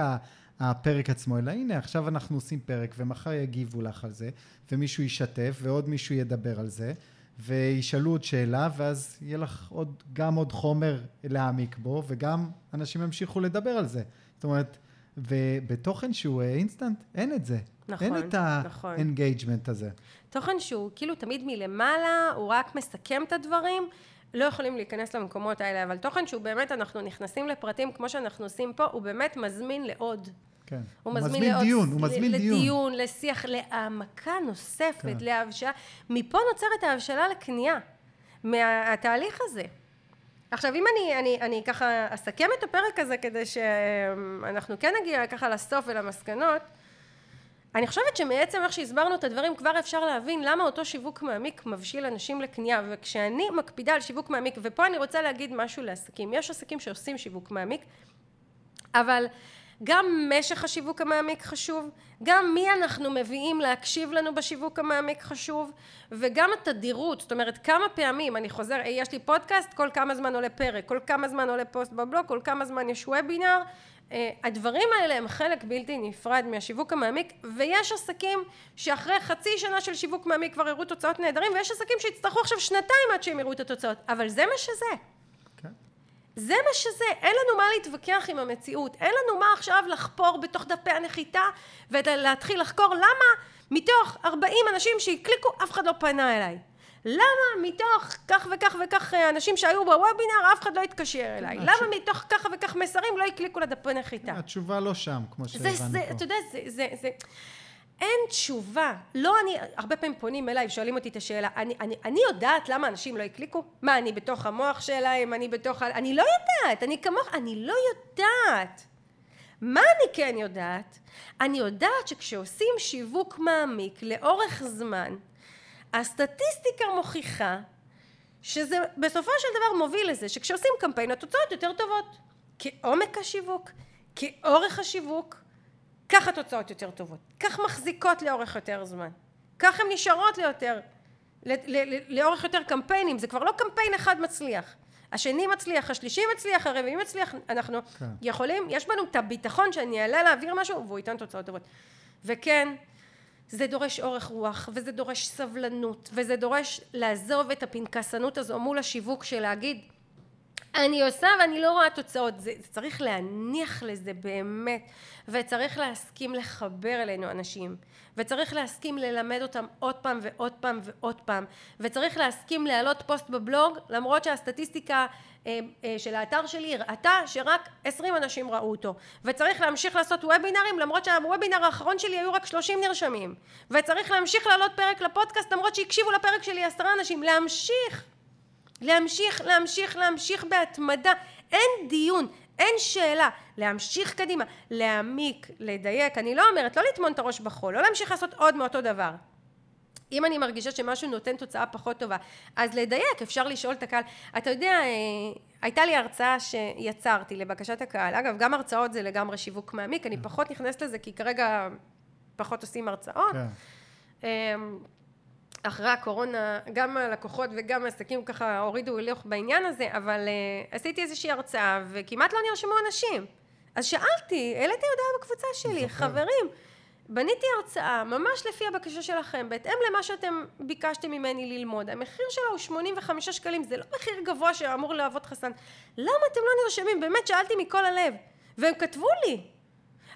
הפרק עצמו, אלא הנה, עכשיו אנחנו עושים פרק, ומחר יגיבו לך על זה, ומישהו ישתף, ועוד מישהו ידבר על זה, וישאלו עוד שאלה, ואז יהיה לך עוד, גם עוד חומר להעמיק בו, וגם אנשים ימשיכו לדבר על זה. זאת אומרת, ובתוכן שהוא אינסטנט, אין את זה. נכון, אין את ה engagement נכון. הזה. תוכן שהוא כאילו תמיד מלמעלה, הוא רק מסכם את הדברים, לא יכולים להיכנס למקומות האלה, אבל תוכן שהוא באמת, אנחנו נכנסים לפרטים כמו שאנחנו עושים פה, הוא באמת מזמין לעוד. כן. הוא מזמין, מזמין לעוד, דיון, הוא מזמין לדיון. לדיון, לשיח, להעמקה נוספת, כן. להבשלה. מפה נוצרת ההבשלה לקנייה, מהתהליך הזה. עכשיו אם אני, אני, אני ככה אסכם את הפרק הזה כדי שאנחנו כן נגיע ככה לסוף ולמסקנות אני חושבת שמעצם איך שהסברנו את הדברים כבר אפשר להבין למה אותו שיווק מעמיק מבשיל אנשים לקנייה. וכשאני מקפידה על שיווק מעמיק ופה אני רוצה להגיד משהו לעסקים. יש עסקים שעושים שיווק מעמיק אבל גם משך השיווק המעמיק חשוב, גם מי אנחנו מביאים להקשיב לנו בשיווק המעמיק חשוב, וגם התדירות, זאת אומרת כמה פעמים אני חוזר, יש לי פודקאסט, כל כמה זמן עולה פרק, כל כמה זמן עולה פוסט בבלוג, כל כמה זמן יש וובינר, הדברים האלה הם חלק בלתי נפרד מהשיווק המעמיק, ויש עסקים שאחרי חצי שנה של שיווק מעמיק כבר הראו תוצאות נהדרים, ויש עסקים שיצטרכו עכשיו שנתיים עד שהם יראו את התוצאות, אבל זה מה שזה. זה מה שזה, אין לנו מה להתווכח עם המציאות, אין לנו מה עכשיו לחפור בתוך דפי הנחיתה ולהתחיל לחקור למה מתוך 40 אנשים שהקליקו אף אחד לא פנה אליי. למה מתוך כך וכך וכך אנשים שהיו בוובינר אף אחד לא התקשר אליי? למה מתוך ככה וכך מסרים לא הקליקו לדפי נחיתה? התשובה לא שם, כמו שהבנו פה. אתה יודע, זה, זה, זה, אין תשובה. לא אני, הרבה פעמים פונים אליי ושואלים אותי את השאלה, אני, אני, אני יודעת למה אנשים לא הקליקו? מה, אני בתוך המוח שלהם? אני בתוך... אני לא יודעת, אני כמוך, אני לא יודעת. מה אני כן יודעת? אני יודעת שכשעושים שיווק מעמיק לאורך זמן, הסטטיסטיקה מוכיחה שזה בסופו של דבר מוביל לזה שכשעושים קמפיין התוצאות יותר טובות. כעומק השיווק, כאורך השיווק, כך התוצאות יותר טובות, כך מחזיקות לאורך יותר זמן, כך הן נשארות ליותר, לאורך יותר קמפיינים, זה כבר לא קמפיין אחד מצליח, השני מצליח, השלישי מצליח, הרביעי מצליח, אנחנו כן. יכולים, יש בנו את הביטחון שאני אעלה להעביר משהו והוא ייתן תוצאות טובות. וכן, זה דורש אורך רוח, וזה דורש סבלנות, וזה דורש לעזוב את הפנקסנות הזו מול השיווק של להגיד אני עושה ואני לא רואה תוצאות, זה, זה צריך להניח לזה באמת, וצריך להסכים לחבר אלינו אנשים, וצריך להסכים ללמד אותם עוד פעם ועוד פעם ועוד פעם, וצריך להסכים להעלות פוסט בבלוג, למרות שהסטטיסטיקה אה, אה, של האתר שלי הראתה שרק עשרים אנשים ראו אותו, וצריך להמשיך לעשות וובינרים, למרות שהוובינר האחרון שלי היו רק שלושים נרשמים, וצריך להמשיך להעלות פרק לפודקאסט, למרות שהקשיבו לפרק שלי עשרה אנשים, להמשיך להמשיך, להמשיך, להמשיך בהתמדה, אין דיון, אין שאלה, להמשיך קדימה, להעמיק, לדייק, אני לא אומרת לא לטמון את הראש בחול, לא להמשיך לעשות עוד מאותו דבר. אם אני מרגישה שמשהו נותן תוצאה פחות טובה, אז לדייק, אפשר לשאול את הקהל. אתה יודע, אה, הייתה לי הרצאה שיצרתי לבקשת הקהל, אגב, גם הרצאות זה לגמרי שיווק מעמיק, אני פחות נכנסת לזה כי כרגע פחות עושים הרצאות. כן. אחרי הקורונה, גם הלקוחות וגם העסקים ככה הורידו הילוך בעניין הזה, אבל uh, עשיתי איזושהי הרצאה וכמעט לא נרשמו אנשים. אז שאלתי, העליתי הודעה בקבוצה שלי, חברים, בניתי הרצאה ממש לפי הבקשה שלכם, בהתאם למה שאתם ביקשתם ממני ללמוד. המחיר שלה הוא 85 שקלים, זה לא מחיר גבוה שאמור להוות חסן. למה אתם לא נרשמים? באמת שאלתי מכל הלב. והם כתבו לי,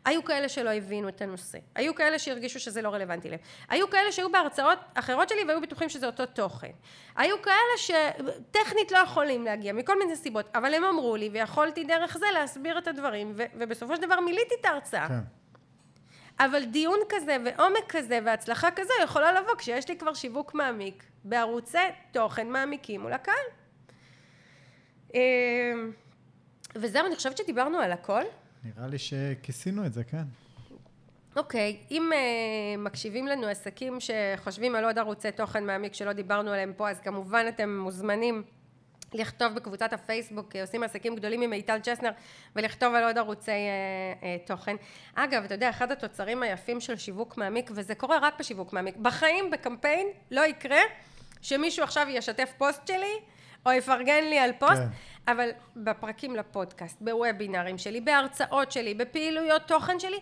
היו כאלה שלא הבינו את הנושא, היו כאלה שהרגישו שזה לא רלוונטי להם, היו כאלה שהיו בהרצאות אחרות שלי והיו בטוחים שזה אותו תוכן, היו כאלה שטכנית לא יכולים להגיע מכל מיני סיבות, אבל הם אמרו לי ויכולתי דרך זה להסביר את הדברים ו- ובסופו של דבר מילאתי את ההרצאה. כן. אבל דיון כזה ועומק כזה והצלחה כזו יכולה לבוא כשיש לי כבר שיווק מעמיק בערוצי תוכן מעמיקים מול הקהל. אה, וזהו, אני חושבת שדיברנו על הכל. נראה לי שכיסינו את זה, כן. אוקיי, okay, אם uh, מקשיבים לנו עסקים שחושבים על עוד ערוצי תוכן מעמיק שלא דיברנו עליהם פה, אז כמובן אתם מוזמנים לכתוב בקבוצת הפייסבוק, אה, עושים עסקים גדולים עם מיטל צ'סנר, ולכתוב על עוד ערוצי אה, אה, תוכן. אגב, אתה יודע, אחד התוצרים היפים של שיווק מעמיק, וזה קורה רק בשיווק מעמיק, בחיים, בקמפיין, לא יקרה שמישהו עכשיו ישתף פוסט שלי, או יפרגן לי על פוסט, כן. אבל בפרקים לפודקאסט, בוובינרים שלי, בהרצאות שלי, בפעילויות תוכן שלי,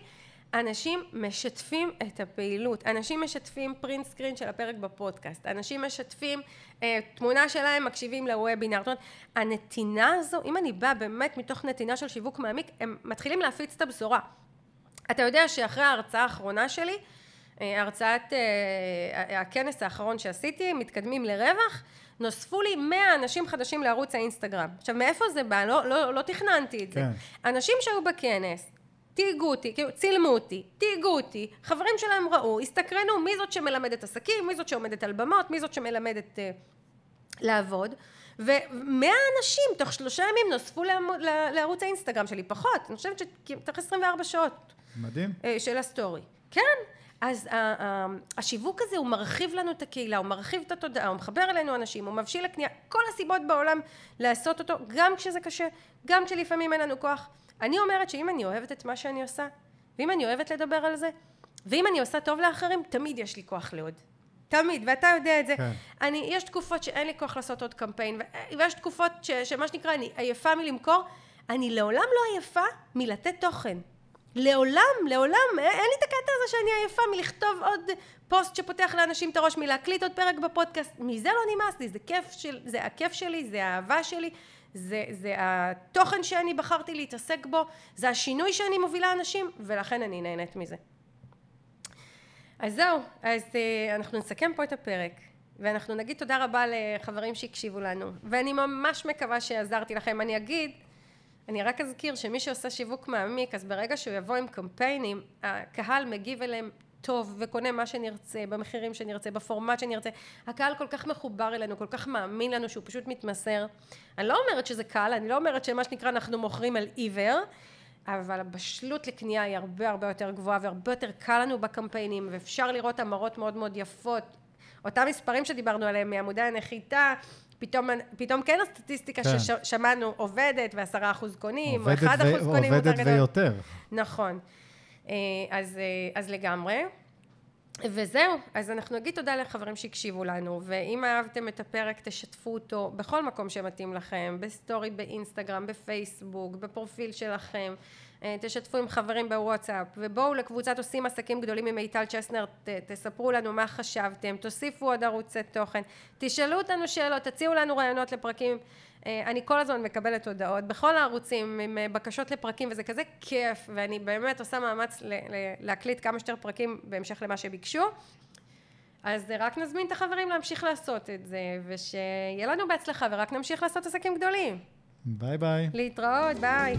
אנשים משתפים את הפעילות, אנשים משתפים print screen של הפרק בפודקאסט, אנשים משתפים אה, תמונה שלהם, מקשיבים לוובינר, זאת אומרת, הנתינה הזו, אם אני באה באמת מתוך נתינה של שיווק מעמיק, הם מתחילים להפיץ את הבשורה. אתה יודע שאחרי ההרצאה האחרונה שלי, אה, הרצאת, אה, הכנס האחרון שעשיתי, מתקדמים לרווח, נוספו לי 100 אנשים חדשים לערוץ האינסטגרם. עכשיו, מאיפה זה בא? לא, לא, לא תכננתי את זה. כן. אנשים שהיו בכנס, תהיגו אותי, כאילו, צילמו אותי, תהיגו אותי, חברים שלהם ראו, הסתקרנו מי זאת שמלמדת עסקים, מי זאת שעומדת על במות, מי זאת שמלמדת uh, לעבוד, ומאה אנשים תוך שלושה ימים נוספו לערוץ האינסטגרם שלי, פחות, אני חושבת שתוך 24 שעות. מדהים. אה, של הסטורי. כן, אז השיווק הזה הוא מרחיב לנו את הקהילה, הוא מרחיב את התודעה, הוא מחבר אלינו אנשים, הוא מבשיל לקנייה, כל הסיבות בעולם לעשות אותו, גם כשזה קשה, גם כשלפעמים אין לנו כוח. אני אומרת שאם אני אוהבת את מה שאני עושה, ואם אני אוהבת לדבר על זה, ואם אני עושה טוב לאחרים, תמיד יש לי כוח לעוד. תמיד, ואתה יודע את זה. כן. אני, יש תקופות שאין לי כוח לעשות עוד קמפיין, ויש תקופות ש, שמה שנקרא, אני עייפה מלמכור. אני לעולם לא עייפה מלתת תוכן. לעולם, לעולם, אין לי את הקטע הזה שאני עייפה מלכתוב עוד פוסט שפותח לאנשים את הראש, מלהקליט עוד פרק בפודקאסט. מזה לא נמאס לי, זה כיף של, זה הכיף שלי, זה האהבה שלי, זה, זה התוכן שאני בחרתי להתעסק בו, זה השינוי שאני מובילה אנשים, ולכן אני נהנית מזה. אז זהו, אז uh, אנחנו נסכם פה את הפרק, ואנחנו נגיד תודה רבה לחברים שהקשיבו לנו, ואני ממש מקווה שעזרתי לכם. אני אגיד, אני רק אזכיר שמי שעושה שיווק מעמיק, אז ברגע שהוא יבוא עם קמפיינים, הקהל מגיב אליהם טוב וקונה מה שנרצה, במחירים שנרצה, בפורמט שנרצה. הקהל כל כך מחובר אלינו, כל כך מאמין לנו שהוא פשוט מתמסר. אני לא אומרת שזה קל, אני לא אומרת שמה שנקרא אנחנו מוכרים על עיוור, אבל הבשלות לקנייה היא הרבה הרבה יותר גבוהה והרבה יותר קל לנו בקמפיינים ואפשר לראות המרות מאוד מאוד יפות אותם מספרים שדיברנו עליהם מעמודי הנחיתה פתאום, פתאום כן הסטטיסטיקה כן. ששמענו עובדת ועשרה אחוז קונים, או אחד אחוז קונים. עובדת ויותר. נכון. אה, אז, אה, אז לגמרי. וזהו, אז אנחנו נגיד תודה לחברים שהקשיבו לנו, ואם אהבתם את הפרק תשתפו אותו בכל מקום שמתאים לכם, בסטורי באינסטגרם, בפייסבוק, בפרופיל שלכם, תשתפו עם חברים בוואטסאפ, ובואו לקבוצת עושים עסקים גדולים עם מיטל צ'סנר, ת, תספרו לנו מה חשבתם, תוסיפו עוד ערוצי תוכן, תשאלו אותנו שאלות, תציעו לנו רעיונות לפרקים. אה, אני כל הזמן מקבלת הודעות בכל הערוצים עם אה, בקשות לפרקים וזה כזה כיף ואני באמת עושה מאמץ להקליט כמה שיותר פרקים בהמשך למה שביקשו. אז רק נזמין את החברים להמשיך לעשות את זה ושיהיה לנו בהצלחה ורק נמשיך לעשות עסקים גדולים. ביי ביי. להתראות ביי